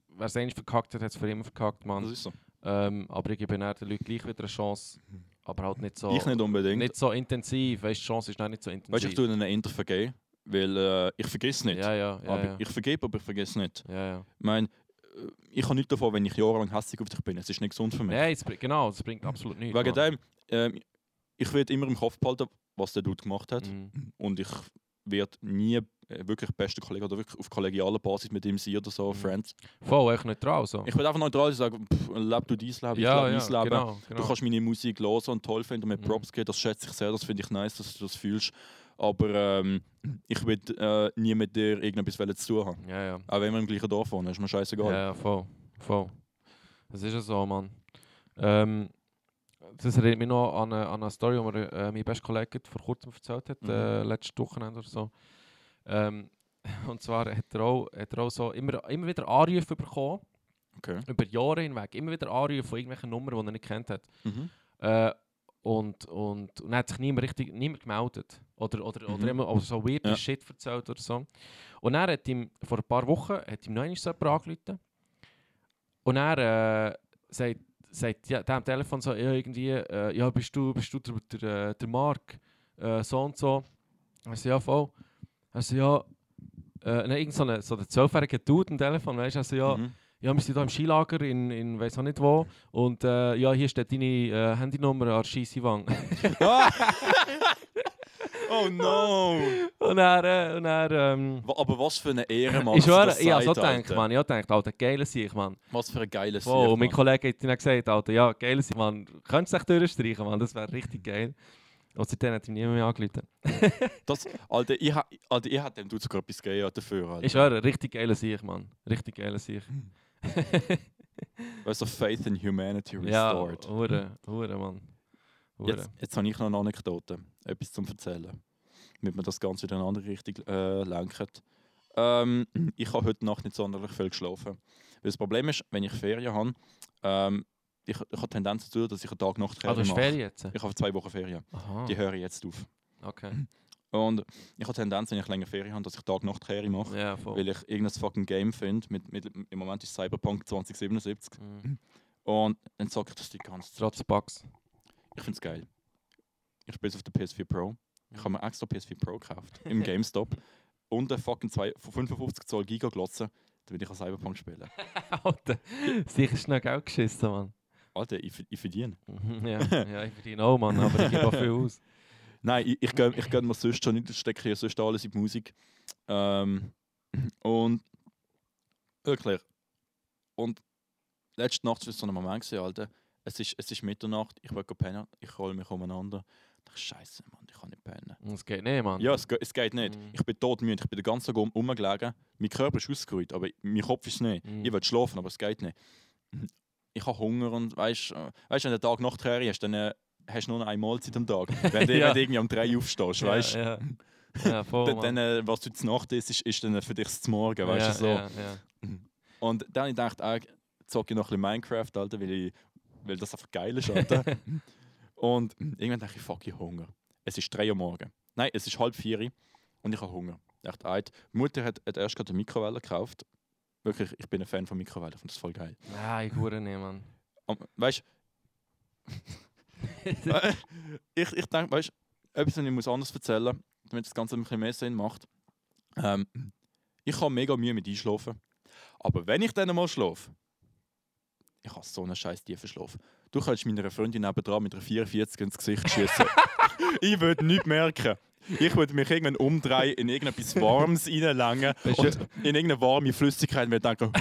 Wer es eigentlich verkackt hat, hat es für immer verkackt, Mann. Das ist so. Ähm, aber ich gebe den Leuten gleich wieder eine Chance. Aber halt nicht so, Ich nicht unbedingt. nicht so intensiv. Weißt, die Chance ist noch nicht so intensiv. weißt du, ich tue ihnen Inter vergeben, weil äh, ich vergesse nicht. Ja, ja, ja. aber ja. Ich vergebe, aber ich vergesse nicht. ja, ja. Ich meine, äh, ich habe nichts davon, wenn ich jahrelang hässlich auf dich bin. Es ist nicht gesund für mich. Nein, es bringt- genau, es bringt absolut nichts. Wegen dem, ähm, ich werde immer im Kopf behalten, was der Dude gemacht hat. Mhm. Und ich werde nie äh, wirklich beste Kollege oder wirklich auf kollegialer Basis mit ihm sein oder so, Mhm. Friends. Voll, echt neutral so. Ich werde einfach neutral sein und sagen, pff, leb du dein Leben, ich ja, lebe ja, mein Leben. genau, genau. Du kannst meine Musik hören und toll finden und mit Mhm. Props geben, das schätze ich sehr, das finde ich nice, dass du das fühlst. Aber ähm, ich will äh, nie mit dir irgendetwas zu tun haben. ja, ja. Auch wenn wir im gleichen Dorf wohnen, ist mir scheißegal. Ja, ja, voll. voll. Das ist ja so, Mann. Ähm, das erinnert mich noch an eine, an eine Story, die mir äh, mein bester Kollege vor kurzem erzählt hat, Mhm. äh, letztes Wochenende oder so. Ähm, und zwar hat er auch, hat er auch so immer, immer wieder Anrufe bekommen, Okay. über Jahre hinweg. Immer wieder Anrufe von irgendwelchen Nummern, die er nicht kennt hat. Mhm. Äh, und, und, und dann hat sich niemand richtig niemand gemeldet. Oder, oder, Mhm. oder immer oder so weird Ja. Shit erzählt oder so. Und er hat ihm vor ein paar Wochen hat ihm noch einmal so jemand angerufen. Und er äh, sagt, sagt ja, der am Telefon so, ja, irgendwie, äh, ja, bist du, bist du der, der, äh, der Mark, äh, so und so. Also ja, voll. Also ja, äh, irgend so ein so der zwölfjährige Dude am Telefon, weißt du, also ja, Mhm. Ja, wir sind hier im Skilager in, in weiß auch nicht wo. Und äh, ja, hier steht deine äh, Handynummer an oh no! und er, äh, und er, ähm, Aber was für eine Ehre, Mann. ich das ich habe so gedacht. Ich habe gedacht, Alter, geil ich, man. Was für ein geiles Wow, Sieg, und mein Mann. Kollege hat dann gesagt, Alter, ja, geil ich, man. Könntest du dich durchstreichen, man. Das wäre richtig geil. Und seitdem hat ihm niemand mehr angerufen. Das, Alter, ich, Alter, ich hätte dem sogar etwas gegeben dafür, Alter. Ich schwöre, richtig geil ich, man. Richtig geil ich. Weißt du, Faith in Humanity ja, restored. hure, hure, man. Hure. Jetzt, jetzt habe ich noch eine Anekdote, etwas zum Erzählen. Damit wir das Ganze in eine andere Richtung äh, lenken. Ähm, ich habe heute Nacht nicht sonderlich viel geschlafen. Weil das Problem ist, wenn ich Ferien habe, ähm, ich, ich habe Tendenz dazu, dass ich einen Tag nacht Ah, du hast mache. Ferien jetzt? Ich habe zwei Wochen Ferien. Aha, Die höre ich jetzt auf. okay. Und ich habe Tendenz, wenn ich länger Ferien habe, dass ich Tag-Nacht-Kehre mache. Ja, voll. Weil ich irgendein fucking Game finde. Mit, mit, Im Moment ist Cyberpunk 2077. Mhm. Und dann sage ich das die ganze Zeit. Trotz Bugs. Ich finde es geil. Ich spiele es auf der PS4 Pro. Ich habe mir extra PS4 Pro gekauft. Im GameStop. Und eine fucking zwei, 55 Zoll Giga glotzen, damit ich an Cyberpunk spielen Alter, sicher schnell Geld geschissen, Mann. Alter, ich, ich verdiene. Mhm, ja, ja, ich verdiene auch, Mann, aber ich gebe auch viel aus. Nein, ich, ich gönne ich gönn mir sonst schon nicht, ich stecke hier sonst alles in die Musik. Ähm, und wirklich. Und letzte Nacht war so ein Moment, gewesen, Alter. Es ist, es ist Mitternacht, ich will pennen, ich rolle mich umeinander. Ich dachte, Scheiße, Mann, ich kann nicht pennen. Das geht nicht, Mann. Ja, es, ge- es geht nicht. Mhm. Ich bin todmüde, ich bin den ganzen Tag um, rumgelegen. Mein Körper ist ausgeruht, aber mein Kopf ist nicht. Mhm. Ich will schlafen, aber es geht nicht. Ich habe Hunger und weißt du, weißt, wenn du Tag nach hast, dann äh, hast du nur noch eine Mahlzeit am Tag. Wenn du, Ja. wenn du irgendwie um drei aufstehst, weißt du. Ja, ja. ja voll, dann, äh, was du zur Nacht isst, ist, ist dann für dich zum Morgen, weißt ja, du so. Ja, ja. Und dann habe ich gedacht, ah, zocke ich noch ein bisschen Minecraft, Alter, weil, ich, weil das einfach geil ist, Alter. und irgendwann dachte ich, fuck, ich Hunger. Es ist 3 Uhr morgen. Nein, es ist halb vier und ich habe Hunger. Ich dachte, die Mutter hat, hat erst gerade eine Mikrowelle gekauft. Wirklich, ich bin ein Fan von Mikrowellen, ich finde das voll geil. Nein, ich hure nicht, Mann. Weißt du, ich, ich denke, weißt du, etwas, was ich muss anders erzählen muss, damit das Ganze ein bisschen mehr Sinn macht. Ähm, ich habe mega Mühe mit Einschlafen. Aber wenn ich dann mal schlafe, ich habe so einen scheiß tiefen Schlaf. Du könntest meiner Freundin nebenan mit einer 44 ins Gesicht schießen. ich würde nichts merken. Ich würde mich irgendwann umdrehen, in irgendetwas Warmes reinlängen Bist und in irgendeine warme Flüssigkeit und mir denken,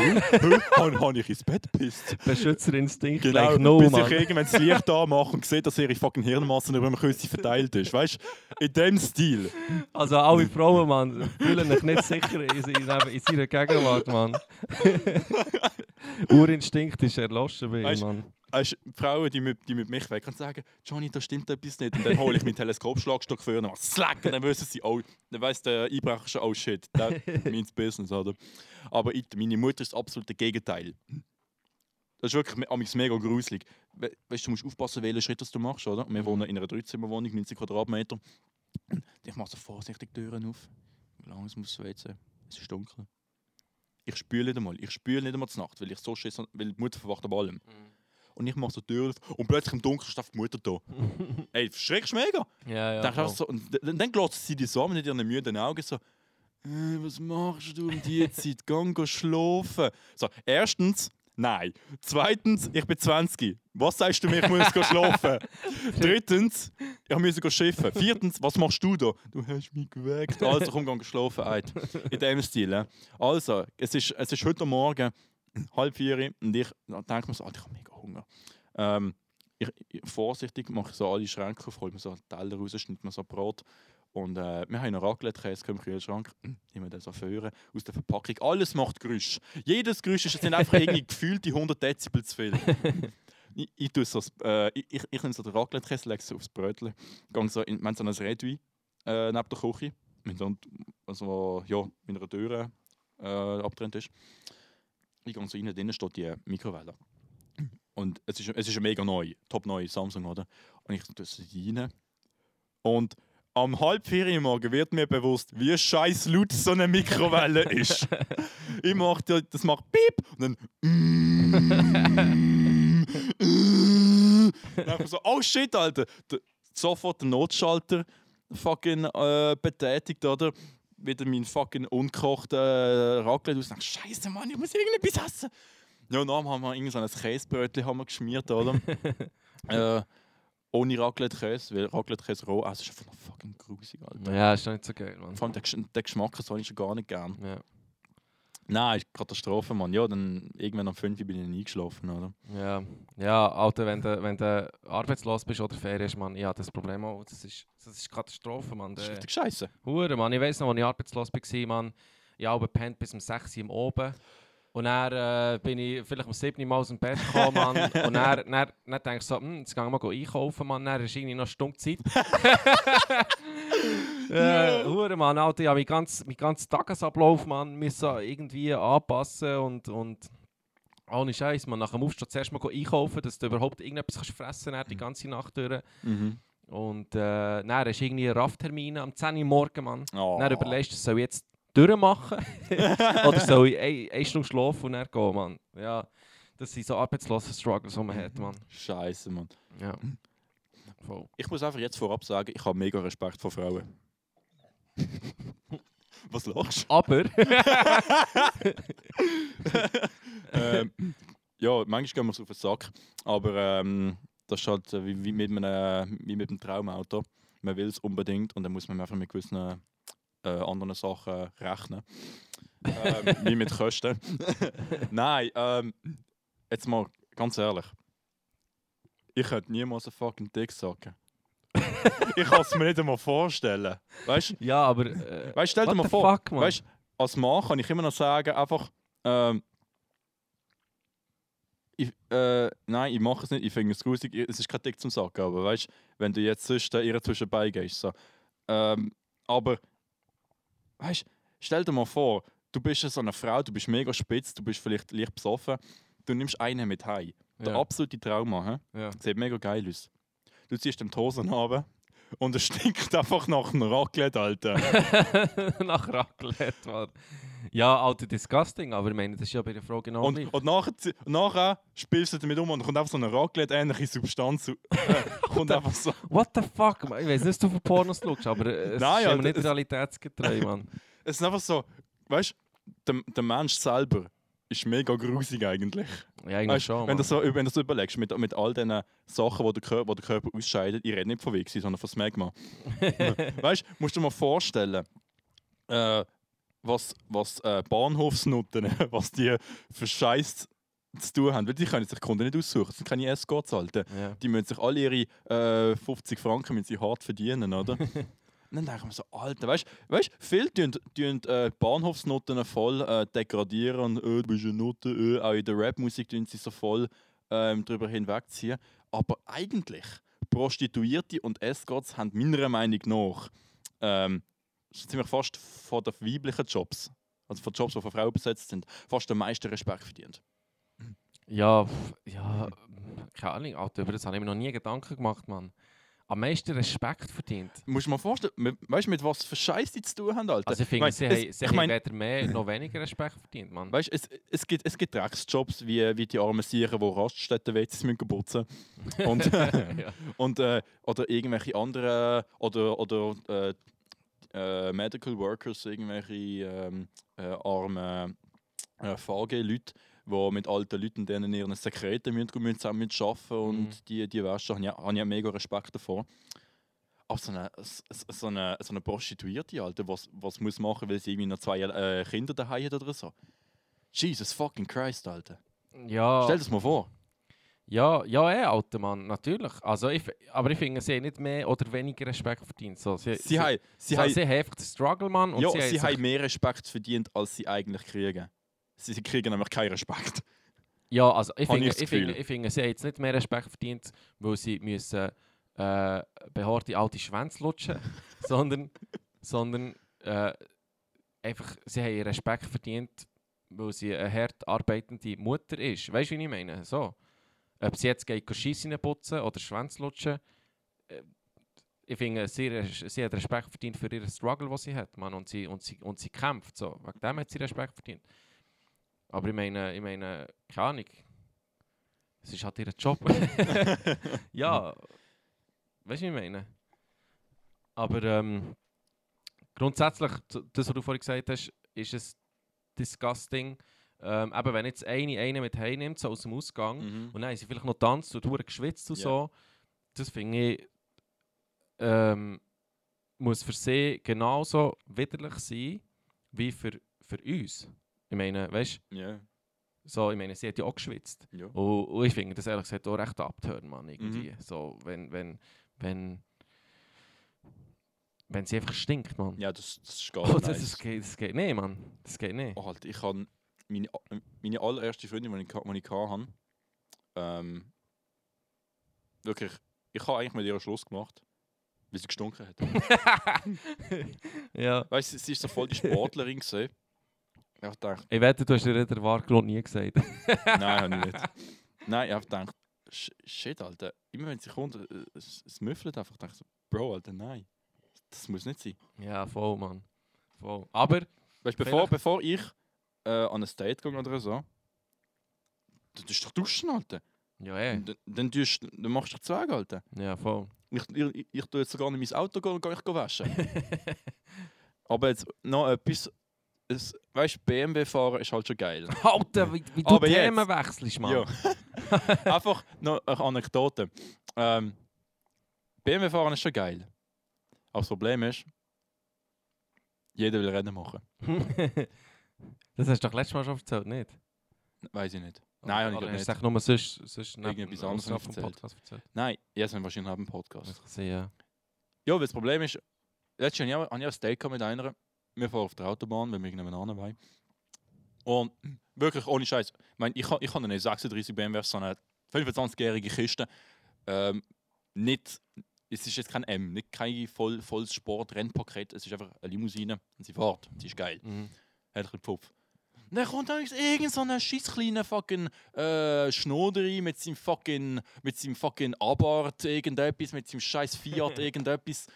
habe hab ich ins Bett gepisst? Beschützerinstinkt, Genau, like no, bis Mann. ich irgendwann das Licht anmache und sehe, dass ihre fucking Hirnmasse über dem Küssi verteilt ist. Weißt du? In dem Stil. Also alle Frauen, Mann, fühlen sich nicht sicher in, in, in seiner Gegenwart, Mann. Urinstinkt ist erloschen bei ihm, Mann. Weißt Frauen, die mit, die mit mich weg und sagen, Johnny, da stimmt etwas nicht. Und dann hole ich meinen Teleskopschlagstock für und mache slack. Und dann wissen sie, oh, dann weiss der Einbrecher schon, oh shit, das means business, oder? Aber ich, meine Mutter ist das absolute Gegenteil. Das ist wirklich amigs mega gruselig. We weißt du, musst aufpassen, welchen Schritt das du machst, oder? Wir wohnen in einer Dreizimmerwohnung, 90 Quadratmeter. Ich mache so vorsichtig die Türen auf. Langsam muss es. Es ist dunkel. Ich spüle nicht einmal. Ich spüle nicht einmal zur Nacht, weil ich so schiss, weil die Mutter verwacht ab allem. Und ich mache so die Tür auf und plötzlich im Dunkeln steht die Mutter da. Ey, verschreckst mega. Ja, ja. Dann, voll. so, und dann, dann glotzt sie dich so mit ihren müden Augen so, «Äh, was machst du um die Zeit? Gang go schlafen. So, erstens, nein. Zweitens, ich bin 20. Was sagst du mir, ich muss schlafen? Drittens, ich muss schiffen. Viertens, was machst du da? Du hast mich geweckt. Also komm, geh schlafen. Eit. In dem Stil. Also, es ist, es ist heute Morgen halb vier und ich denke mir so, Alter, ich habe mega Hunger. Ähm, ich, ich, vorsichtig mache ich so alle Schränke auf, hole mir so einen Teller raus, schneide mir so Brot. Und äh, wir haben einen Raclette-Käse im Kühlschrank. Wir den so führen aus der Verpackung. Alles macht Geräusch. Jedes Geräusch ist, es sind einfach irgendwie gefühlte 100 Dezibel zu viel. ich, ich, tue so, das- äh, ich, ich, ich nehme so den Raclette-Käse, lege es aufs Brötchen. Gehe so in, wir haben so ein Redui äh, neben der Küche. Mit so, also, ja, mit einer Tür äh, abgetrennt ist. Ich gehe so rein, drinnen steht die Mikrowelle. Und es ist, es ist mega neu, top neu, Samsung, oder? Und ich tue es rein. Und am halb vier Uhr morgen wird mir bewusst, wie scheiß laut so eine Mikrowelle ist. ich mach, die- das macht Piep und dann. dann einfach so, oh shit, Alter. Sofort der Notschalter fucking äh, betätigt, oder? Wieder mein fucking ungekochten äh, Raclette aus. Scheiße, Mann, ich muss irgendetwas essen. Ja, und dann haben wir irgendwie so ein Käsebrötchen haben wir geschmiert, oder? äh, ohne Raclette-Käse, weil Raclette-Käse roh essen ist einfach fucking grusig, Alter. Ja, ist doch nicht so geil, Mann. Vor allem den, den Geschmack so ich schon gar nicht gern. Ja. Nein, ist Katastrophe, Mann. Ja, dann irgendwann um 5 Uhr bin ich dann eingeschlafen, oder? Ja, ja Alter, wenn du, wenn du arbeitslos bist oder Ferien hast, Mann, ja, das Problem auch, das ist, das ist Katastrophe, Mann. Das ist richtig scheiße. Hure, Mann. Ich weiss noch, als ich arbeitslos war, Mann, ich habe gepennt bis um 6 Uhr am Oben. Und dann äh, bin ich vielleicht um 7 Uhr mal aus dem Bett gekommen, Mann. Und dann, dann, dann denke ich so, hm, jetzt gehen wir mal einkaufen, Mann. Dann ist irgendwie noch Stunde Zeit. äh, Hure, Mann. Alter, ich habe meinen ganzen, meinen ganzen Tagesablauf, Mann, müssen irgendwie anpassen und... und ohne Scheiß, man nach dem Aufstehen zuerst mal einkaufen, dass du überhaupt irgendetwas kannst fressen kannst, die ganze Nacht durch. Mhm. Und äh, dann hast du irgendwie einen Rafftermin am 10 Uhr morgen, Mann. Oh. Dann überlegst du, soll ich jetzt durchmachen oder soll ich eine, eine Stunde schlafen und dann gehen, Mann. Ja, das sind so arbeitslose Struggles, die man hat, Mann. Scheiße, Mann. Ja. Voll. Ich muss einfach jetzt vorab sagen, ich habe mega Respekt vor Frauen. Was lachst Aber, ähm, ja, manchmal gehen wir es auf den Sack, aber ähm, das ist halt äh, wie, wie, mit einem, wie mit einem Traumauto. Man will es unbedingt und dann muss man einfach mit gewissen äh, anderen Sachen rechnen. ähm, wie mit Kosten. Nein, ähm, jetzt mal ganz ehrlich. Ich könnte niemals einen fucking Dick sagen. ich kann es mir nicht einmal vorstellen. Weißt du? ja, aber. Äh, Weißt, stell dir mal vor, fuck, Mann? weißt, als Mann kann ich immer noch sagen, einfach, ähm, ich, äh, nein, ich mache es nicht, ich finde es grusig, es ist kein Dick zum Sagen, aber weißt, wenn du jetzt sonst äh, ihr zwischenbei gehst, so. Ähm, aber, weißt, stell dir mal vor, du bist so eine Frau, du bist mega spitz, du bist vielleicht leicht besoffen, du nimmst einen mit heim. Der ja. absolute Trauma, hä? ja. Sieht mega geil aus. Du ziehst den Hosen runter und es stinkt einfach nach einem Raclette, Alter. Nach Raclette, Mann. Ja, Alter, disgusting, aber ich meine, das ist ja bei der Frau genau Und, und nachher, nachher spielst du damit um und kommt einfach so eine Raclette-ähnliche Substanz. Äh, kommt einfach so. What the fuck, Mann? Ich weiß nicht, ob du für Pornos schaust, aber es Nein, ist ja, immer nicht realitätsgetreu, Mann. Es ist einfach so, weißt du, der, der Mensch selber ist mega grusig eigentlich. Ja, eigentlich Weißt, schon, wenn, du so, wenn du so überlegst, mit, mit all diesen Sachen, die der, Körper, der Körper ausscheidet, ich rede nicht von Wichsi, sondern von Smegma. weißt du, musst du dir mal vorstellen, äh, was, was äh, Bahnhofsnutten, was die für Scheiß zu tun haben. Weil die können sich Kunden nicht aussuchen, das sind keine Escorts, Alter. Ja. Die müssen sich alle ihre äh, 50 Franken mit sie hart verdienen, oder? Dann denke ich mir so, Alter, weißt du, weißt, viele tun, tun äh, Bahnhofsnoten voll äh, degradieren und äh, du bist eine Note, äh, auch in der Rapmusik tun sie so voll ähm, drüber hinwegziehen. Aber eigentlich, Prostituierte und Escorts haben meiner Meinung nach ähm, ziemlich fast von den weiblichen Jobs, also von Jobs, die von Frauen besetzt sind, fast den meisten Respekt verdient. Ja, ja, keine Ahnung, Alter, über das habe ich mir noch nie Gedanken gemacht, Mann. Am meisten Respekt verdient. Musst du mal vorstellen, weißt du, mit was für Scheiß die zu tun haben, Alter? Also ich finde, sie, es- haben, sie ich haben mein- weder mehr noch weniger Respekt verdient, Mann. Weißt du, es, es, gibt, es gibt Drecksjobs wie, wie die armen Sieren, die Raststätten WCs müssen putzen und, ja. und äh, Oder irgendwelche anderen. Oder, oder äh, äh, Medical Workers, irgendwelche ähm, äh, armen äh, VG-Leute, die mit alten Leuten denen ihren Sekreten müssen, müssen zusammen arbeiten und Mhm. die, die Wäsche habe ich, habe ich mega Respekt davor. Aber so eine, so so eine, so eine Prostituierte, Alter, was, was muss machen, weil sie irgendwie noch zwei äh, Kinder daheim hat oder so. Jesus fucking Christ, Alter. Ja, Stell das mal vor. ja, ja, eh, alter Mann, natürlich. Also ich, aber ich finde, sie haben nicht mehr oder weniger Respekt verdient. So, sie, Sie, haben, sie, sie, haben, sie haben einfach den Struggle, Mann. Und ja, sie, sie, haben mehr Respekt verdient, als sie eigentlich kriegen. Sie, kriegen nämlich keinen Respekt. Ja, also ich finde, ich ich, finde, ich finde, sie haben jetzt nicht mehr Respekt verdient, weil sie müssen äh, behaarte alte Schwänze lutschen, sondern, sondern äh, einfach, sie haben Respekt verdient, weil sie eine hart arbeitende Mutter ist. Weißt du, wie ich meine? So. Ob sie jetzt geht Scheisse putzen oder Schwänze lutschen, äh, ich finde, sie, sie hat Respekt verdient für ihren Struggle, den sie hat, Mann, und sie, und sie, und sie kämpft. So. Wegen dem hat sie Respekt verdient. Aber ich meine, ich meine, keine Ahnung. Es ist halt ihr Job. ja, weißt du, wie ich meine? Aber ähm, grundsätzlich, das, was du vorhin gesagt hast, ist es disgusting. Ähm, eben, wenn jetzt eine eine mit heimnimmt, so aus dem Ausgang, Mhm. und dann sie vielleicht noch tanzt und hure geschwitzt und Ja. so, das finde ich, ähm, muss für sie genauso widerlich sein, wie für, für uns. Ich meine, weißt du, Ja, so, ich meine, sie hat ja auch geschwitzt. ja. Und, und ich finde das ehrlich gesagt auch recht abtören, Mann, Mhm. irgendwie. So, wenn, wenn, wenn, wenn sie einfach stinkt, Mann. Ja, das, das ist gar Oh, nicht das, nice. das, geht, das geht nicht, Mann. Das geht nicht. Oh, halt, ich kann meine, meine allererste Freundin, die ich, die ich hatte, ähm, wirklich, ich habe eigentlich mit ihr Schluss gemacht, weil sie gestunken hat. ja. weißt du, sie ist so voll die Sportlerin gesehen. Ich habe gedacht, Ich wette, du hast dir den Wahrgrund nie gesagt. nein, habe ich nicht. Nein, ich habe gedacht, sh- shit, Alter. Immer wenn sie kommt, äh, es, es müffelt einfach. Ich denke so, Bro, Alter, nein. Das muss nicht sein. Ja, voll, Mann. Voll. Aber, Weißt du, bevor, bevor ich äh, an ein Date gehe oder so, du tust doch duschen, Alter. ja, eh. Dann, dann, tust, dann machst du dich zwei, Alter. Ja, voll. Ich, ich, ich tue jetzt sogar nicht mein Auto gehen, geh ich gehen waschen. Aber jetzt noch etwas. Es, weißt BMW fahren ist halt schon geil. Alter, wie, wie du Aber jetzt- Themen wechselst, Mann. Ja. Einfach noch eine Anekdote. Ähm, BMW fahren ist schon geil. Aber das Problem ist, jeder will Rennen machen. das hast du doch letztes Mal schon erzählt, nicht? Weiß ich nicht. Nein, habe ich glaub hast nicht. du nur sonst, sonst Irgendetwas anderes vom erzählt. Podcast erzählt? Nein, jetzt haben wir wahrscheinlich einen Podcast. Kann sein, ja. Ja, weil das Problem ist, letztes Jahr hatte ich ein Steak mit einer. Wir fahren auf der Autobahn, wenn wir irgendjemand wollen. Und wirklich ohne Scheiß. Ich meine, ich, ich habe eine 36 BMW, so eine 25-jährige Kiste. Ähm, nicht, es ist jetzt kein M, nicht kein voll, volles Sport-Rennpaket, es ist einfach eine Limousine und sie fährt. Sie ist geil. Mhm. Hat ein bisschen Pfupf. Und dann kommt dann irgend so ein scheiß kleiner fucking äh, Schnoderi mit seinem fucking, mit seinem fucking Abarth irgendetwas, mit seinem scheiß Fiat irgendetwas.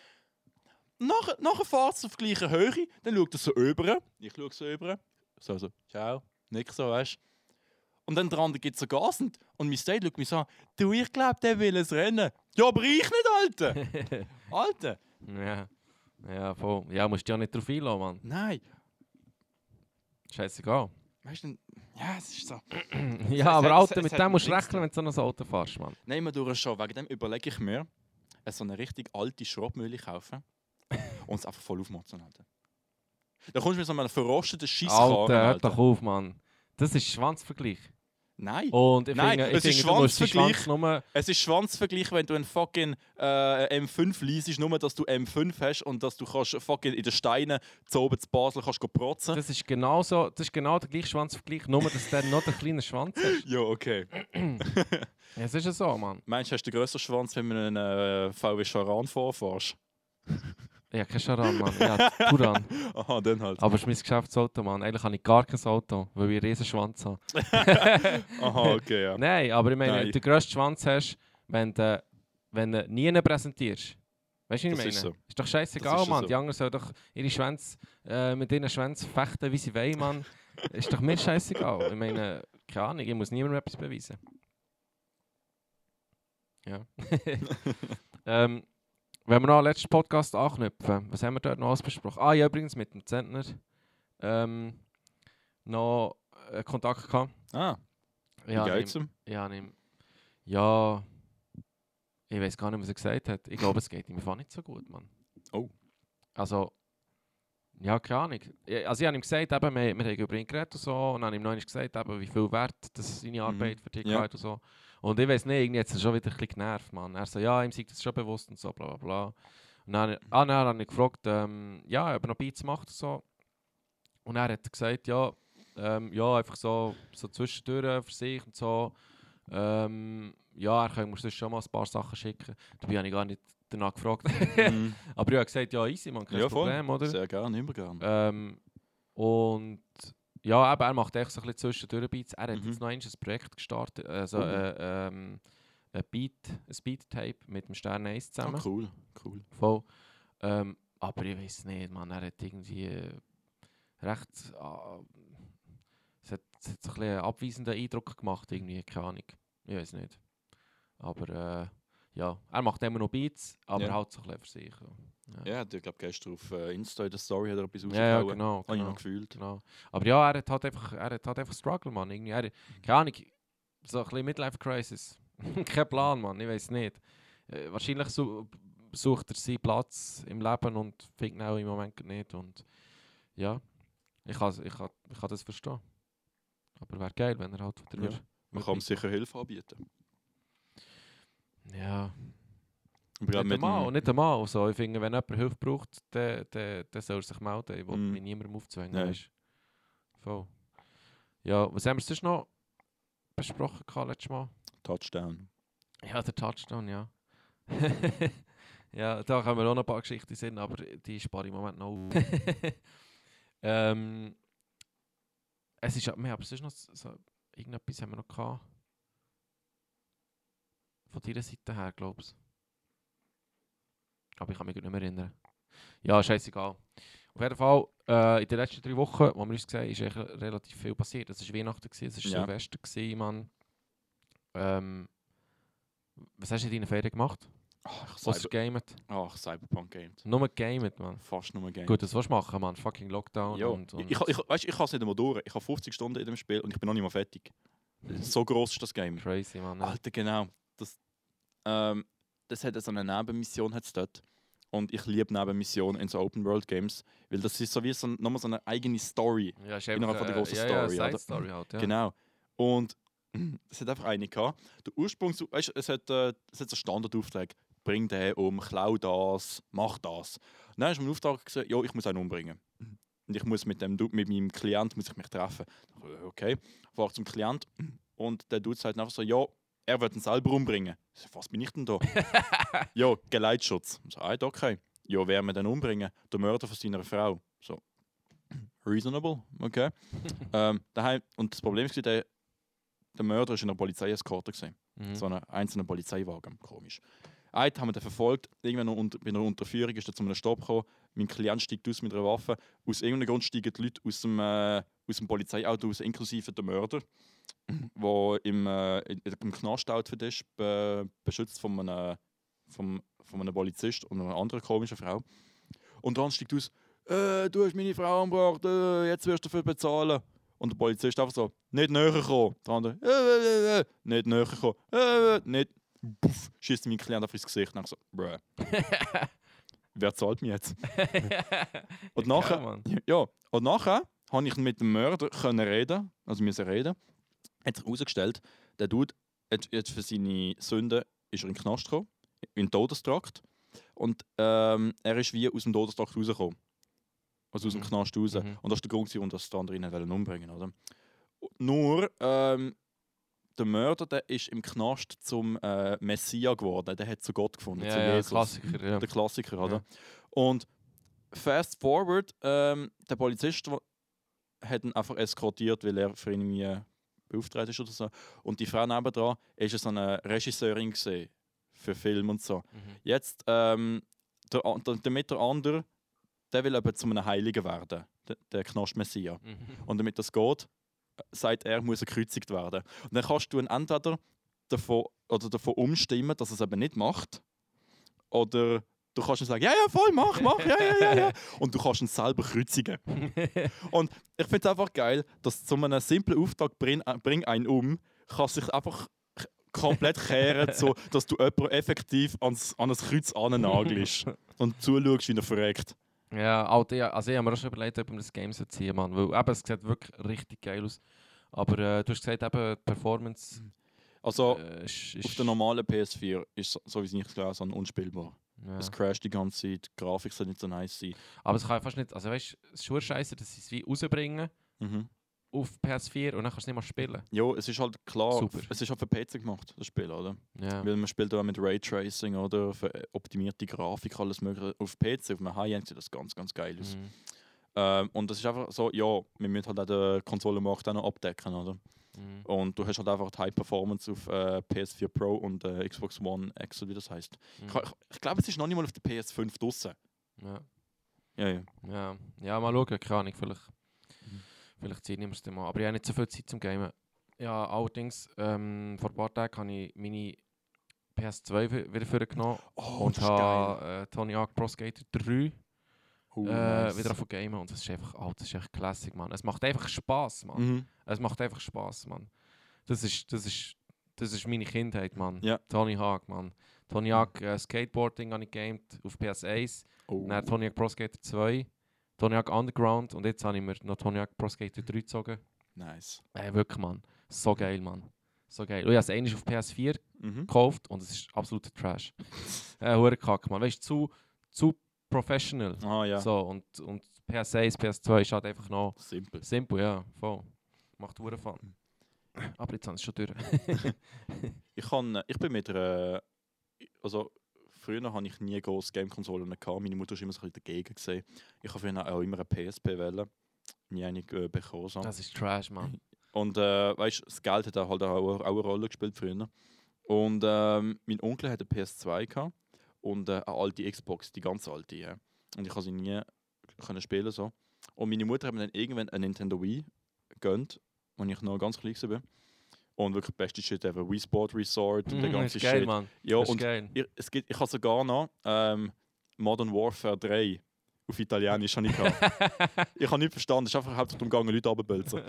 Nachher, nachher fährt es auf gleicher Höhe, dann schaut er so über. Ich schaue so über. So, so, ciao. Nick so, weißt Und dann andere gibt so Gas und, und mein Date schaut mich so an. Du, ich glaube, der will es rennen. Ja, aber ich nicht, Alter. Alter. ja. Ja, voll. Ja, musst du ja nicht drauf einlassen, Mann. Nein. Scheißegal. Weißt du, ja, es ist so. ja, aber es- Alter, es mit dem musst du rechnen, wenn du so ein Auto fährst, Mann. Nehmen wir durch schon. Wegen dem überlege ich mir, äh, so eine richtig alte Schrottmühle kaufen und es einfach voll aufmotzen. Alter. Da kommst du mit so einem verrosteten Scheisskarren. Alter, hör Alter. doch auf, Mann. Das ist Schwanzvergleich. Nein. Und ich Nein, finde, ich es ist finde Schwanzvergleich. Schwanz. Es ist Schwanzvergleich, wenn du einen fucking äh, M5 liest, nur dass du M5 hast und dass du kannst fucking in den Steinen zu oben zu Basel kannst protzen. Das ist genau so, das ist genau der gleiche Schwanzvergleich, nur dass der noch den kleinen Schwanz hat. Ja, okay. Es ist ja so, Mann. Meinst du, hast du den grösseren Schwanz, wenn du einen äh, VW Charan vorfährst? Ja, kein Charan, Mann. Ja, Turan. Aha, dann halt. Aber es ist mein Geschäftsauto, Mann. Eigentlich habe ich gar kein Auto, weil ich einen riesen Schwanz habe. Aha, okay, ja. Nein, aber ich meine, Nein. du den grössten Schwanz hast, wenn du, wenn du nie einen präsentierst. Weißt du, was ich meine? ist so. Ist doch scheißegal, ist Mann. so. Die anderen sollen doch ihre Schwänze äh, mit ihren Schwänzen fechten, wie sie wollen, Mann. ist doch mir scheißegal. Ich meine, keine Ahnung, ich muss niemandem etwas beweisen. Ja. ähm, wenn wir noch an den letzten Podcast anknüpfen, was haben wir dort noch alles besprochen? Ah, ja, übrigens mit dem Zentner ähm, noch äh, Kontakt gehabt. Ah, wie Ja, geht's ihm- ja, ihm, ja, ich weiß gar nicht, was er gesagt hat. Ich glaube, es geht ihm einfach nicht so gut, Mann. Oh. Also, ja, keine Ahnung. Also ich habe ihm gesagt, eben, wir, wir haben über ihn geredet und so, und dann habe ihm noch gesagt, eben, wie viel wert das seine Arbeit für dich Ja. hat und so. Und ich weiß nicht, irgendwie hat es schon wieder ein bisschen genervt, Mann. Er so, ja, ihm sei das schon bewusst und so, bla bla bla. Und dann, ah, dann habe ich gefragt, ähm, ja, ob er noch Beats macht und so. Und er hat gesagt, ja, ähm, ja, einfach so, so zwischendurch für sich und so. Ähm, ja, er könnte mir schon mal ein paar Sachen schicken. Dabei habe ich gar nicht danach gefragt. Mhm. Aber ich habe gesagt, ja, easy, man, kein Ja, voll. Problem, oder? Sehr gerne, immer gerne. Ähm, und ja, eben, er macht echt so ein bisschen zwischendurch Beats. Er hat Mhm. jetzt noch ein Projekt gestartet, also Oh. äh, ähm, ein Beat, ein Beat-Tape mit dem Stern 1 Ah, zusammen. cool, cool. Voll. Ähm, aber ich weiß nicht, man, er hat irgendwie recht. Äh, es, hat, es hat so ein bisschen einen abweisenden Eindruck gemacht, irgendwie, keine Ahnung. Ich weiß nicht. Aber äh, ja, er macht immer noch Beats, aber Ja. halt so ein für sich. Ja, Ja, ich glaube, gestern auf äh, Insta in der Story hat er etwas ja, ja rausgehauen. genau. Habe ich genau. noch gefühlt. Genau. Aber ja, er hat halt einfach, er hat halt einfach Struggle, Mann. Irgendwie, er, keine Ahnung, so ein bisschen Midlife Crisis. Kein Plan, Mann, ich weiß nicht. Äh, wahrscheinlich su sucht er seinen Platz im Leben und findet ihn auch im Moment nicht. Und ja, ich kann, ich kann, ich kann das verstehen. Aber wäre geil, wenn er halt wieder Ja. Man kann ihm sicher Hilfe anbieten. Ja, Aber gerade nicht einmal, nicht einmal. Also, ich finde, wenn jemand Hilfe braucht, dann, dann, dann soll er sich melden. Ich will Mm. mich niemandem aufzwängen. Nein. Weißt? Voll. Ja, was haben wir sonst noch besprochen gehabt letztes Mal? Touchdown. Ja, der Touchdown, ja. ja, da können wir auch noch ein paar Geschichten sehen, aber die spare ich im Moment noch auf. ähm, es ist ja, wir haben sonst noch so, irgendetwas haben wir noch gehabt. Von deiner Seite her, glaubst Aber ich kann mich nicht mehr erinnern. Ja, scheißegal. Auf jeden Fall, äh, in den letzten drei Wochen, wo wir uns gesehen haben, ist eigentlich relativ viel passiert. Es war Weihnachten, es war Ja. Silvester, gewesen, Mann. Ähm, was hast du in deinen Ferien gemacht? Ach, Was Cyber gamet? Ach, Cyberpunk gamed. Nur gamet, Mann. Fast nur gamed. Gut, das du machen, Mann. Fucking Lockdown und... und ich, ich, ich, weißt, ich kann es nicht einmal durch. Ich habe 50 Stunden in dem Spiel und ich bin noch nicht mal fertig. So groß ist das Game. Crazy, Mann. ja. Alter, genau. Das, ähm, das hat so eine Nebenmission hat's dort. Und ich liebe Nebenmissionen in so Open-World-Games, weil das ist so wie so, nochmal so eine eigene Story. Ja, ist innerhalb von der äh, grossen ja, Story, Ja, Story halt, ja. Genau. Und es hat einfach eine gehabt. Der Ursprung, weißt, es hat, äh, es hat so Standardauftrag. Bring den um, klau das, mach das. Und dann ist mein Auftrag gesagt, ja, ich muss einen umbringen. Und ich muss mit, dem, mit meinem Klient muss ich mich treffen. Okay, fahre zum Klient und der Dude sagt einfach so, ja, er wird ihn selber umbringen. Was bin ich denn da? ja, Geleitschutz. Ich So, ah, okay. Ja, wer wir denn umbringen? Der Mörder von seiner Frau. So, reasonable, okay. ähm, daheim, und das Problem ist, der, der Mörder ist in einer Polizeieskorte gesehen. Mhm. So einen einzelnen Polizeiwagen. Komisch. Einen haben wir dann verfolgt. Irgendwann unter, bei einer Unterführung ist er zu einem Stopp gekommen. Mein Klient steigt aus mit einer Waffe. Aus irgendeinem Grund steigen die Leute aus dem, äh, aus dem Polizeiauto aus, inklusive der Mörder, der im, äh, im Knast ist, be, beschützt von einem, vom, von einem Polizist und einer anderen komischen Frau. Und dann steigt aus, äh, du hast meine Frau umgebracht, äh, jetzt wirst du dafür bezahlen. Und der Polizist einfach so, nicht näher kommen. Der andere, äh, äh, äh, nicht näher kommen, äh, äh, nicht. Puff, schießt mein Klient auf ins Gesicht. Und ich so, bruh, wer zahlt mir jetzt? Und nachher, ja, und nachher konnte ich mit dem Mörder können reden, also müssen reden. Hat sich herausgestellt, der Dude hat jetzt für seine Sünden ist er in den Knast gekommen, in den Todestrakt. Und ähm, er ist wie aus dem Todestrakt rausgekommen. Also aus dem Mhm. Knast raus. Mhm. Und das ist der Grund, warum das die anderen ihn umbringen oder? Nur, ähm, der Mörder der ist im Knast zum äh, Messia geworden. Der hat zu Gott gefunden, zu Ja, ja, Jesus. Klassiker, ja. Der Klassiker, oder? Ja. Und fast forward, ähm, der Polizist hat ihn einfach eskortiert, weil er für ihn irgendwie beauftragt ist oder so. Und die Frau nebendran ist so eine Regisseurin gesehen für Film und so. Mhm. Jetzt, ähm, der, damit der andere, der will eben zu einem Heiligen werden, der, der Knast-Messia. Mhm. Und damit das geht, sagt er, muss er gekreuzigt werden. Und dann kannst du ihn entweder davon, oder davon umstimmen, dass er es eben nicht macht, oder du kannst ihm sagen, ja, ja, voll, mach, mach, ja, ja, ja, ja. Und du kannst ihn selber kreuzigen. Und ich finde es einfach geil, dass zu einem simplen Auftrag bring, äh, bring einen um, kann sich einfach komplett kehren, so, dass du jemanden effektiv ans, an ein Kreuz annagelst und zuschaust, wie er verreckt. Ja, Alter, ja, also ich habe mir auch schon überlegt, ob man das Game so ziehen Mann. Weil eben, es sieht wirklich richtig geil aus. Aber äh, du hast gesagt, eben, die Performance Also, äh, ist, ist... auf der normalen PS4 ist so- wie es nicht gelesen habe, unspielbar. Ja. Es crasht die ganze Zeit, die Grafik soll nicht so nice sein. Aber es kann ja fast nicht... Also weißt du, es ist schon scheiße, dass sie es wie rausbringen Mhm. auf PS4 und dann kannst du es nicht mal spielen. Ja, es ist halt klar, Super. es ist halt für PC gemacht, das Spiel, oder? Ja. Weil man spielt auch mit Raytracing oder für äh, optimierte Grafik, alles mögliche. Auf PC, auf einem High-End sieht das ganz, ganz geil aus. Mhm. Ähm, und das ist einfach so, ja, wir müssen halt auch den Konsolenmarkt auch noch abdecken, oder? Mhm. Und du hast halt einfach die High Performance auf äh, PS4 Pro und äh, Xbox One X, oder wie das heißt. Mhm. Ich, ich, ich glaube, es ist noch nicht mal auf der PS5 draussen. Ja. Ja, ja. Ja. ja, mal schauen, keine Ahnung, vielleicht, Mhm. vielleicht ziehe ich mir es mal. Aber ich habe nicht so viel Zeit zum Gamen. Ja, allerdings, ähm, vor ein paar Tagen habe ich meine PS2 wi- wieder vorgenommen Oh, und das ist geil. habe äh, Tony Hawk Pro Skater 3 Oh, äh, nice. wieder von gamen und das ist einfach, oh, das ist echt Classic, Mann. Es macht einfach Spaß, Mann. Mhm. Es macht einfach Spaß, Mann. Das ist, das ist, das ist meine Kindheit, Mann. Ja. Tony Hawk, Mann. Tony Hawk äh, Skateboarding habe ich gamed auf PS1. Oh. Dann Tony Hawk Pro Skater 2. Tony Hawk Underground und jetzt habe ich mir noch Tony Hawk Pro Skater 3 gezogen. Nice. Äh, wirklich, Mann. So geil, Mann. So geil. Und ich habe es eigentlich auf PS4 Mhm. gekauft und es ist absoluter Trash. äh, hure Kack, Mann. Weißt du, zu, zu professional. Ah ja, So, und, und PS1, PS2 ist halt einfach noch simpel. simpel, ja, voll. Macht hure Fun. Aber jetzt haben sie schon durch. Ich, kann, ich bin mit einer. Also, früher hatte ich nie große Game-Konsolen. Meine Mutter war immer so ein bisschen dagegen. Gewesen. Ich habe früher auch immer eine PSP wählen. Nie eine äh, bekommen. So. Das ist Trash, Mann. Und äh, weißt das Geld hat halt auch, auch eine Rolle gespielt früher. Und ähm, mein Onkel hatte eine PS2 gehabt und äh, eine alte Xbox, die ganz alte. Ja. Und ich konnte sie nie können spielen so. Und meine Mutter hat mir dann irgendwann eine Nintendo Wii gegönnt, als ich noch ganz klein war. Und wirklich beste Shit ever. Wii Sport Resort und der Mhm, ganze ist geil, Shit. Mann. Ja, Das ist und geil. ich, es gibt, ich habe sogar noch ähm, Modern Warfare 3 auf Italienisch. habe ich, gehabt. ich habe nicht verstanden, es ist einfach hauptsächlich umgegangen, Leute runterbölzen.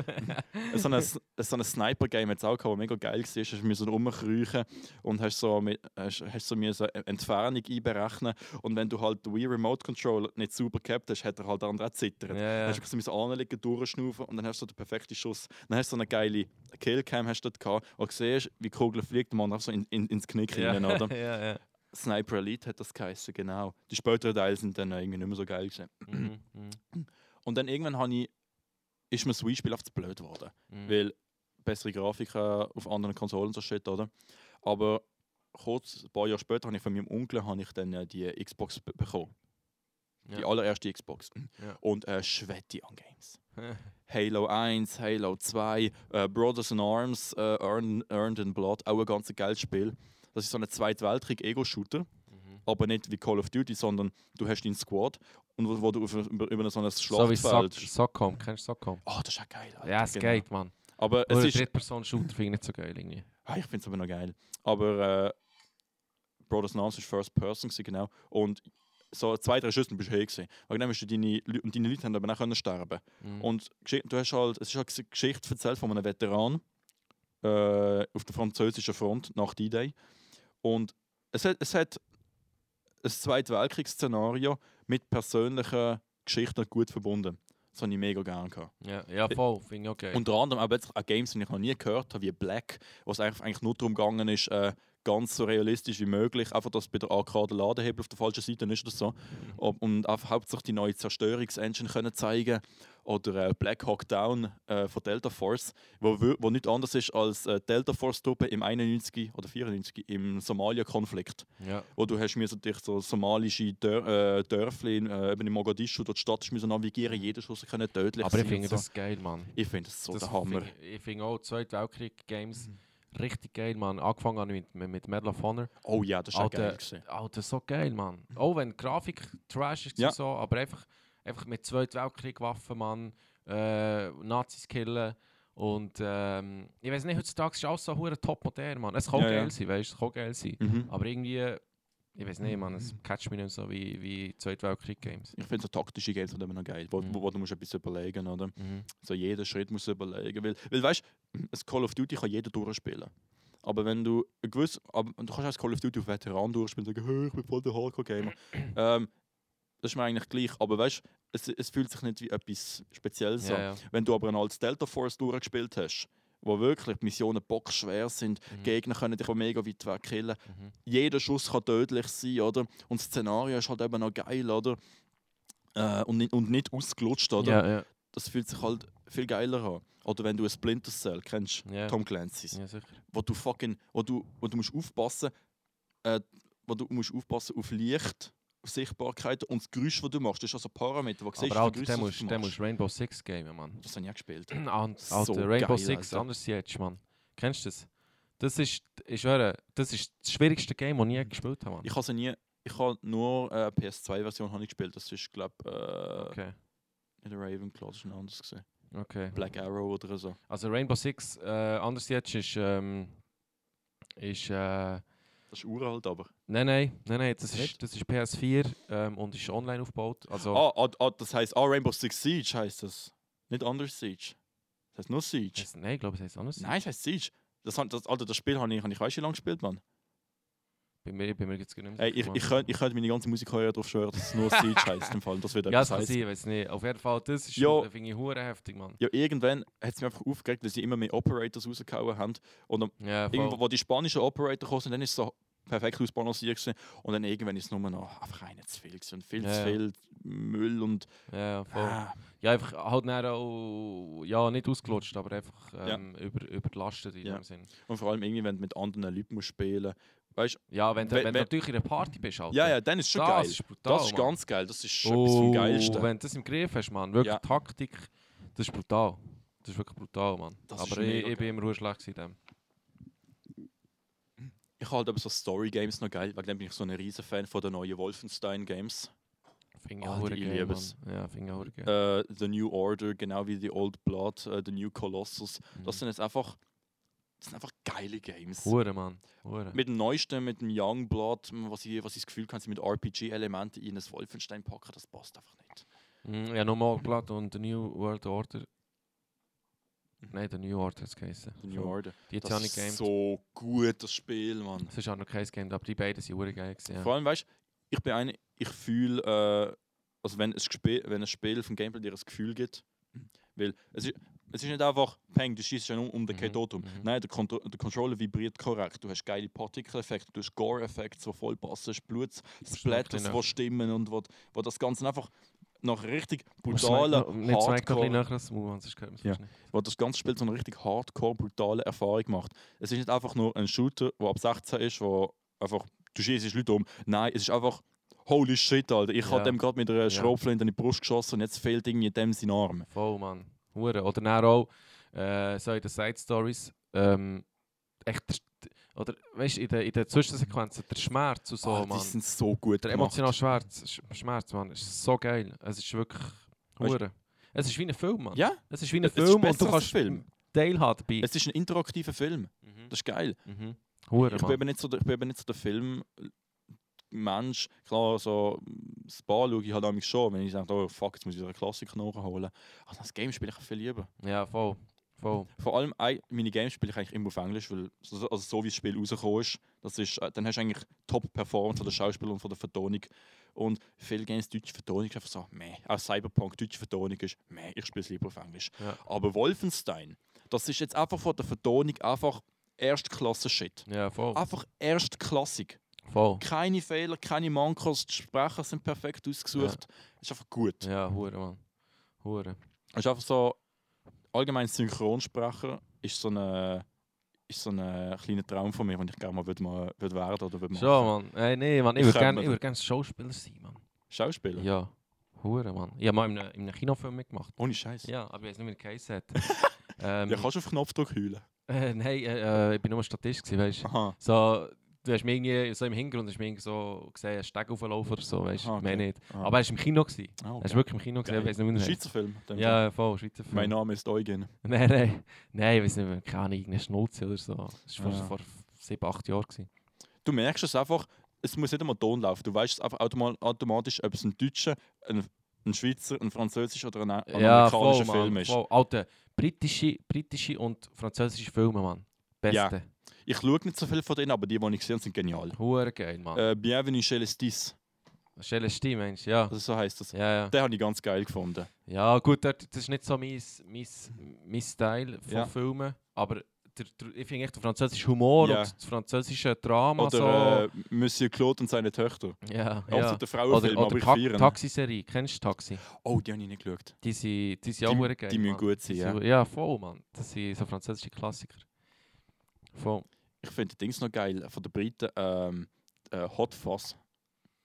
so ein, so ein Sniper-Game hat es auch gehabt, das mega geil war. Du musst so rumkriechen und hast so, mit, hast, hast so müssen Entfernung einberechnen. Und wenn du halt den Wii Remote Controller nicht super gehabt hast, hat er halt andere auch zittert. Ja, Dann ja. hast du so anlegen, durchschnaufen und dann hast du so den perfekten Schuss. Dann hast du so eine geile Killcam hast du dort gehabt und siehst, wie die Kugel fliegt, man einfach so in, in, ins Knick ja. rein, oder? ja, ja. Sniper Elite hat das geheißen, genau. Die späteren Teile sind dann irgendwie nicht mehr so geil gewesen. Mhm, Und dann irgendwann habe ich, ist mir das Wii-Spiel auf zu blöd geworden. mhm. Weil bessere Grafiken auf anderen Konsolen so shit, oder? Aber kurz, ein paar Jahre später, habe ich von meinem Onkel habe ich dann äh, die Xbox be- bekommen. Die Ja. allererste Xbox. Ja. Und äh, Schwette an Games. Halo 1, Halo 2, äh, Brothers in Arms, äh, Earned, Earned in Blood, auch ein ganz geiles Spiel. Das ist so ein Zweiter Weltkrieg-Ego-Shooter, Mhm. aber nicht wie Call of Duty, sondern du hast deinen Squad und wo, wo du auf, über, über so ein So wie Schlachtfeld... Sockcom. Kennst du Sockcom? oh, das ist auch geil. Alter, Ja, es genau. geht, Mann. Aber es Oder ist... Drittperson-Shooter finde ich nicht so geil irgendwie. Ah, ich finde es aber noch geil. Aber äh, Brothers in Arms ist First Person, genau. Und so zwei, drei Schüsse bist du hey gewesen. Dann hast du deine, und deine Leute haben aber auch können sterben. Mhm. Und du hast halt, es ist halt eine Geschichte erzählt von einem Veteran äh, auf der französischen Front nach D-Day. Und es hat, es hat ein Zweite Weltkriegsszenario mit persönlichen Geschichten gut verbunden. Das habe ich mega gerne gehabt. ja, ja, voll. Finde ich geil. Unter anderem auch, jetzt auch Games, die ich noch nie gehört habe, wie Black, wo es eigentlich, eigentlich nur darum gegangen ist, äh, ganz so realistisch wie möglich, einfach dass bei der Arcade der Ladehebel auf der falschen Seite ist oder so. Und einfach hauptsächlich die neue Zerstörungsengine können zeigen Oder äh, Black Hawk Down äh, von Delta Force, wo, wo nicht anders ist als äh, Delta Force-Truppe im 91 oder 94 im Somalia-Konflikt. ja. Wo du hast müssen dich so somalische Dör äh, Dörfli äh, eben in Mogadischu, dort die Stadt müssen navigieren, jeder Schuss können tödlich Aber ich finde so. das geil, Mann. Ich finde das so das der Hammer. find Ich, finde auch Zweite Weltkrieg-Games richtig geil, Mann. Angefangen habe ich mit, mit, Medal of Honor. Oh ja, das ist auch geil. Alter, so geil, Mann. Auch wenn die Grafik trash ist Ja. so, aber einfach, einfach mit Zweiten Weltkrieg-Waffen, Mann, äh, Nazis killen. Und ähm, ich weiß nicht, heutzutage ist alles so hure top modern, Mann. Es kann Ja, geil ja. sein, weißt du, es kann geil sein. Mhm. Aber irgendwie, ich weiß nicht, Mann, es catcht mich nicht so wie, wie Zweite Weltkrieg-Games. Ich finde so taktische Games sind immer noch geil, wo, Mhm. wo, wo du musst etwas überlegen oder? Mhm. So jeden Schritt musst du überlegen. Weil, weil weißt du, ein Call of Duty kann jeder durchspielen. Aber wenn du ein gewiss, aber du kannst das Call of Duty auf Veteran durchspielen und sagen, hey, ich bin voll der Hardcore-Gamer. ähm, das ist mir eigentlich gleich. Aber weißt du, es, es fühlt sich nicht wie etwas Spezielles an. Ja, ja. Wenn du aber ein als Delta Force durchgespielt hast, wo wirklich die Missionen bockschwer sind, Mhm. Gegner können dich auch mega weit weg killen. Mhm. Jeder Schuss kann tödlich sein, oder? Und das Szenario ist halt eben noch geil, oder? Äh, und, nicht, und nicht ausgelutscht, oder? Ja, ja. Das fühlt sich halt viel geiler an. Oder wenn du ein Splinter Cell kennst, Ja. Tom Clancy's, ja, wo du fucking, wo du, wo du musst aufpassen, äh, wo du musst aufpassen auf Licht, Sichtbarkeit und das Geräusch, das du machst, das ist also ein Parameter, du siehst, Aber viel der musst, machst. musst Rainbow Six gamen, Mann. Das habe ich auch gespielt. Alter, So Rainbow geil, Six Alter. Under Siege, Mann. Kennst du das? Das ist, ich schwöre, das ist das schwierigste Game, das ich je gespielt habe, Mann. Ich habe nie, ich habe nur äh, PS2-Version habe ich gespielt. Das ist, glaube ich, äh, Okay, nicht der Ravenclaw, das ist ein anderes gesehen. okay. Black Arrow oder so. Also Rainbow Six äh, Under Siege ist, ähm, ist, äh, Das ist uralt, aber. nein, nein, nein, nein, das ist, das ist PS4 ähm, und ist online aufgebaut. Also, Ah, ah, ah, das heisst, ah, Rainbow Six Siege heisst das. Nicht Under Siege. Das heisst nur Siege. das, nein, ich glaube, es heißt anders. Nein, es heisst Siege. Das, das, Alter, das Spiel habe ich, hab ich weißt du, wie lange gespielt, Mann? Bei mir, bei mir gibt es nicht mehr Ey, ich, ich, könnte, ich könnte meine ganze Musikkarriere darauf schwören, dass es nur Siege heisst. Im Fall. Das wird Ja, das kann sein, weiß nicht. Auf jeden Fall, das ist, Ja. finde ich hure heftig, Mann. Ja, irgendwann hat es mich einfach aufgeregt, weil sie immer mehr Operators rausgehauen haben. Und am- Ja, irgendwo, wo die spanischen Operator kamen, dann ist es so perfekt ausbalanciert gewesen. Und dann irgendwann ist es nur noch einfach einer zu viel gewesen. Und viel Ja, zu viel Müll und... Ja, ja, voll. Ah, Ja, einfach halt dann auch, ja, nicht ausgelutscht, aber einfach ähm, über, überlastet in dem Sinn. und vor allem irgendwie, wenn du mit anderen Leuten musst spielen musst. Ja, wenn, du- Wenn- wenn, du natürlich in einer Party bist, Alter. Ja, ja, dann ist es schon das geil. ist brutal, das ist Mann. ganz geil. Das ist etwas vom Oh, Geilsten. wenn du das im Griff hast, Mann, wirklich Ja. Taktik, das ist brutal. Das ist wirklich brutal, Mann. Das aber ich, ich bin immer schlecht in dem. Ich halte aber so Story-Games noch geil, weil dann bin ich so ein riesen Fan von den neuen Wolfenstein-Games. Finde ich Ah, die geil, Mann. Ja, geil. Äh, The New Order, genau wie The Old Blood, äh, The New Colossus. Das Mhm. sind jetzt einfach, das sind einfach geile Games. Hure, Mann. Hure. Mit dem neuesten, mit dem Young Blood, was ich, was ich das Gefühl kann, sie mit RPG-Elementen in ein Wolfenstein packen, das passt einfach nicht. Mhm, ja, nochmal Blatt und The New World Order. Nein, The New Order hat es geheißen. The New. Order. Die Das ist gamed. so gut, das Spiel, Mann. Es ist auch noch kein Game, aber die beiden sind geil ja. Vor allem, weißt du, ich bin eine, ich fühle, äh, also wenn ein, Spiel, wenn ein Spiel vom Gameplay dir ein Gefühl gibt, weil es ist, es ist nicht einfach, peng, du schießt ja nur um den Mhm, tot um. mhm. Nein, der, Kontro der Controller vibriert korrekt. Du hast geile Partikeleffekte, du hast Gore-Effekte, die voll passen, hast Blut-Splatters, bisschen die stimmen und wo, wo das Ganze einfach nach richtig brutalen, Hardcore, wo das ganze Spiel so eine richtig hardcore, brutale Erfahrung macht. Es ist nicht einfach nur ein Shooter, der ab 16 ist, wo einfach, du schießt Leute um. Nein, es ist einfach, holy shit, Alter. Ich Ja. habe dem gerade mit einer Schrotflinte in die Brust geschossen und jetzt fehlt irgendwie dem sein Arm. Voll, Mann. Hure. Oder dann auch äh, so in den Side-Stories, ähm, echt, der, oder weißt du, in den, in den Zwischensequenzen, der Schmerz und so, Ah, Mann. die sind so gut Der emotionale Schmerz, Sch- Schmerz, Mann, ist so geil. Es ist wirklich hure. Es ist wie ein Film, Mann. Ja, Es ist wie ein Es Film und du kannst Film. teilhaben dabei. es ist ein interaktiver Film. Mhm. Das ist geil. Mhm. Hure, Ich bin, eben nicht so der, ich bin eben nicht so der Film. Mensch, klar, so das Bar schaue ich halt schon, wenn ich sage, oh fuck, jetzt muss ich wieder einen Klassiker nachholen. Aber das Game spiele ich viel lieber. Ja, voll. Voll. Vor allem ei- meine Games spiele ich eigentlich immer auf Englisch, weil so, also so wie das Spiel rausgekommen ist, das ist, äh, dann hast du eigentlich Top-Performance von der Schauspieler und von der Vertonung. Und viele Games deutsche Vertonung ist einfach so, meh. Auch Cyberpunk deutsche Vertonung ist, meh, ich spiele es lieber auf Englisch. Ja. Aber Wolfenstein, das ist jetzt einfach von der Vertonung einfach Erstklasse-Shit. Ja, voll. Einfach Erstklassig. Voll. Keine Fehler, keine Mankos, die Sprecher sind perfekt ausgesucht. Ist einfach gut. Ja, hure, Mann. Hure. Ist einfach so, allgemein Synchronsprecher ist so ein ist so ein kleiner Traum von mir, wenn ich gerne mal, würd mal würd werden oder würde Schon, Mann. Ey, nee, Mann. Ich Ich würde gerne mir- würd gern Schauspieler sein, Mann. Schauspieler? Ja. Hure, Mann. Ich habe mal in einem, in einem Kinofilm mitgemacht. Ohne Scheiß. Ja. Ja, aber ich weiß nicht, wie der Case hat. ähm, kannst du auf Knopfdruck heulen. äh, nein, äh, ich bin nur Statist, gewesen, weißt du. Aha. So, du hast mich irgendwie, so im Hintergrund hast irgendwie so gesehen, Steg auflaufen oder so, weißt du. Ah, okay. Mehr nicht. Ah. Aber er war im Kino. Gewesen. Ah, Er okay. war wirklich im Kino. Gewesen. Weiß nicht, wie er. Schweizer Film. Ja, voll, Schweizer Film. Mein Name ist Eugen. Nein, nein. Nein, ich weiß nicht mehr. Keine Ahnung, irgendeine Schnulze oder so. Das war vor, Ah. vor sieben, acht Jahren. Gewesen. Du merkst es einfach, es muss nicht einmal Ton laufen. Du weißt es einfach automa- automatisch, ob es ein Deutscher, ein, ein Schweizer, ein Französischer oder ein, ein Ja, amerikanischer voll, Film ist. Voll. Alter, britische, britische und französische Filme, Mann. Beste. Ja. Ich schaue nicht so viel von denen, aber die, die ich gesehen habe, sind genial. Hure geil, Mann. Äh, Bienvenue chez les Stis. Meinst du? Ja. Also so heisst das. Ja, ja. Den habe ich ganz geil gefunden. Ja, gut, das ist nicht so mein, mein, mein Style von Ja. Filmen, aber der, der, ich finde echt der französische Humor Ja. und das französische Drama Oder äh, Monsieur Claude und seine Töchter. so. Ja, Ja. ja. der Frauenfilm, Oder, aber oder ich feiere ihn. Taxiserie, kennst du Taxi? Oh, die habe ich nicht geschaut. Die sind, die sind auch Die, geil. die müssen gut sein, ja. ja, voll, Mann. Das sind so französische Klassiker. Voll. Ich finde die Dings noch geil, von den Briten, ähm, äh, Hot Fuzz.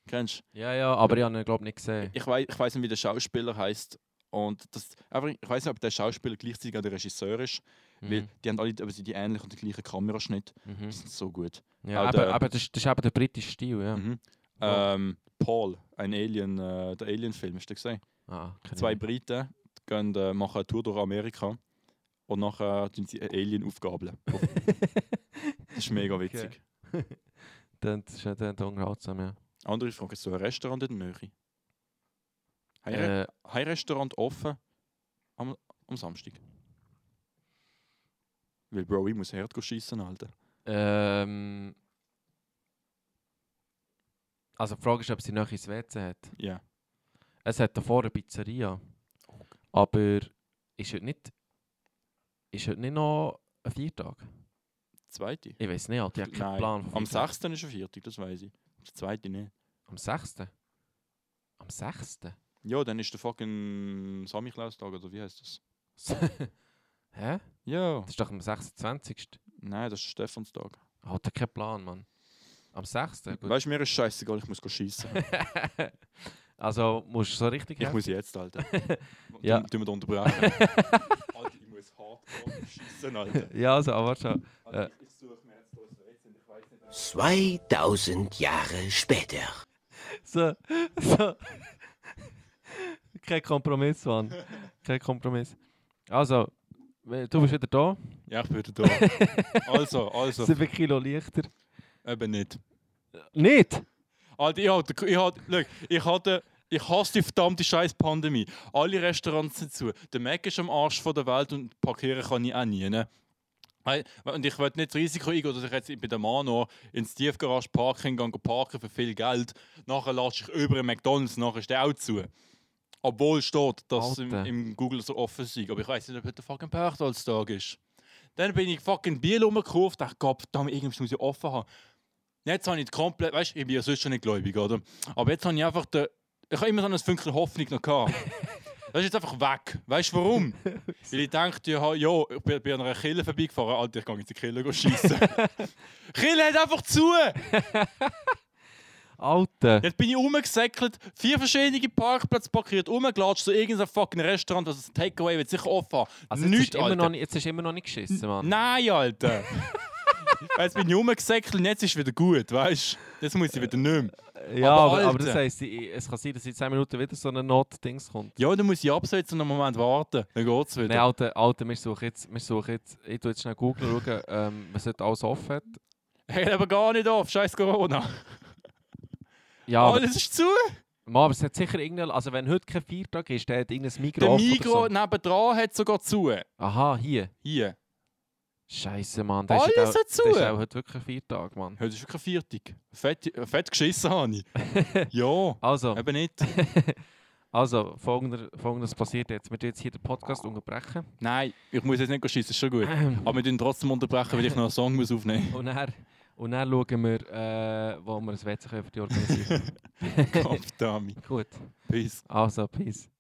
Kennst du? Ja, ja, aber ich habe ihn, glaube nicht gesehen. Ich weiß ich weiss nicht, wie der Schauspieler heißt. Und das, ich weiß nicht, ob der Schauspieler gleichzeitig auch der Regisseur ist, weil Mhm. die haben alle aber sie die ähnlichen und den gleichen Kameraschnitt. Mhm. Die sind so gut. Ja, aber, der- aber das, ist- das ist eben der britische Stil, ja. Mhm. Voll. Ähm, Paul, ein Alien, äh, der Alien-Film, hast du gesehen? Ah, Zwei. Briten gehen, äh, machen eine Tour durch Amerika und nachher tun sie Alien aufgabeln. das ist mega witzig. Dann das ist ja dann unterhaltsam, ja. Andere Frage, ist so ein Restaurant in der Nähe? Haben Äh, ein Restaurant offen am, am Samstag? Weil, Bro, ich muss Herd schiessen, Alter. ähm, also die Frage ist, ob sie noch ins WC hat. Ja. Es hat davor eine Pizzeria. Oh, Aber ist heute nicht, ist heute nicht noch ein Viertag? Zweite? Ich weiß nicht, Alter, ich habe keinen Nein, Plan. am Viertag. 6. ist ein Viertag, das weiß ich. Der zweite nicht. Am 6. Am 6. Ja, dann ist der fucking Samichlaustag, oder wie heißt das? Hä? Ja. Das ist doch am 26. Nein, das ist Stephanstag. Alter, kein Plan, Mann. Am 6. Gut. Weißt du, mir ist scheißegal, ich muss schiessen. also musst du so richtig ich muss jetzt, Alter. Ja. Tun wir da unterbrechen. Hart schiessen, Alter. Ja, also, aber schon. Alter, Äh. ich, ich suche mir jetzt das WC und ich weiß nicht, 2000 Jahre später. So, so. Kein Kompromiss, Mann. Kein Kompromiss. Also, du bist wieder da. Ja, ich bin wieder da. also, also, 7 Kilo leichter. eben nicht. Nicht? Alter, ich hatte, ich hatte, schau, ich hatte, ich hasse die verdammte scheiß Pandemie. Alle Restaurants sind zu. Der Mac ist am Arsch von der Welt und parkieren kann ich auch nie. Ne? Und ich will nicht das Risiko eingehen, dass ich jetzt bei der Mano ins Tiefgarage Parking gehe, parken für viel Geld. Nachher lasse ich über einen McDonalds, nachher ist der auch zu. Obwohl steht, dass es im, im Google so offen ist. Aber ich weiß nicht, ob heute fucking Berchtolztag ist. Dann bin ich fucking Bier rumgekauft, dachte, Gott, verdammt, irgendwas muss ich offen haben. Jetzt habe ich komplett, weißt du, ich bin ja sonst schon nicht gläubig, oder? Aber jetzt habe ich einfach den, ich habe immer so ein Fünkchen Hoffnung noch gehabt. Das ist jetzt einfach weg. Weißt du warum? Weil ich dachte, ja, ja ich bin bei einer Kille vorbeigefahren. Alter, ich gehe jetzt in die Kille schießen. Kille hat einfach zu! Alter. Jetzt bin ich rumgesäckelt, vier verschiedene Parkplätze parkiert, rumgelatscht, so irgendein fucking Restaurant, das ein Takeaway wird sicher offen haben. Also jetzt, Nichts, ist immer Alter. noch, nicht- jetzt ist immer noch nicht geschissen, Mann. Nein, Alter! jetzt bin ich rumgesäckelt und jetzt ist es wieder gut, weißt du? Jetzt muss ich wieder nicht mehr. Ja, Aber aber, aber das heisst, ich- es kann sein, dass in 10 Minuten wieder so ein Not-Dings kommt. Ja, dann muss ich absetzen und einen Moment warten. Dann geht's wieder. Nein, Alter, Alter, wir suchen jetzt, wir suchen jetzt, ich tu jetzt schnell googeln, schauen, ähm, was dort alles offen hat. Hey, aber gar nicht auf, scheiß Corona. Ja, aber, Alles ist zu. Mann, aber es hat sicher irgendein, also wenn heute kein Viertag ist, dann hat irgendein Migros Der Migro oder so. nebendran hat sogar zu. Aha, hier. Hier. Scheiße, Mann. Das ist, Alles auch, hat zu. das ist auch heute wirklich ein Viertag, Mann. Heute ist wirklich Viertag. Fett, fett geschissen habe ich. ja, Also, eben nicht. also folgender, folgendes passiert jetzt. Wir tun jetzt hier den Podcast unterbrechen. Nein, ich muss jetzt nicht schießen, ist schon gut. Aber wir tun trotzdem unterbrechen, weil ich noch einen Song muss aufnehmen Und dann, und dann schauen wir, äh, wo wir ein können für die organisieren muss. Verdammt. Gut, Peace. also, peace.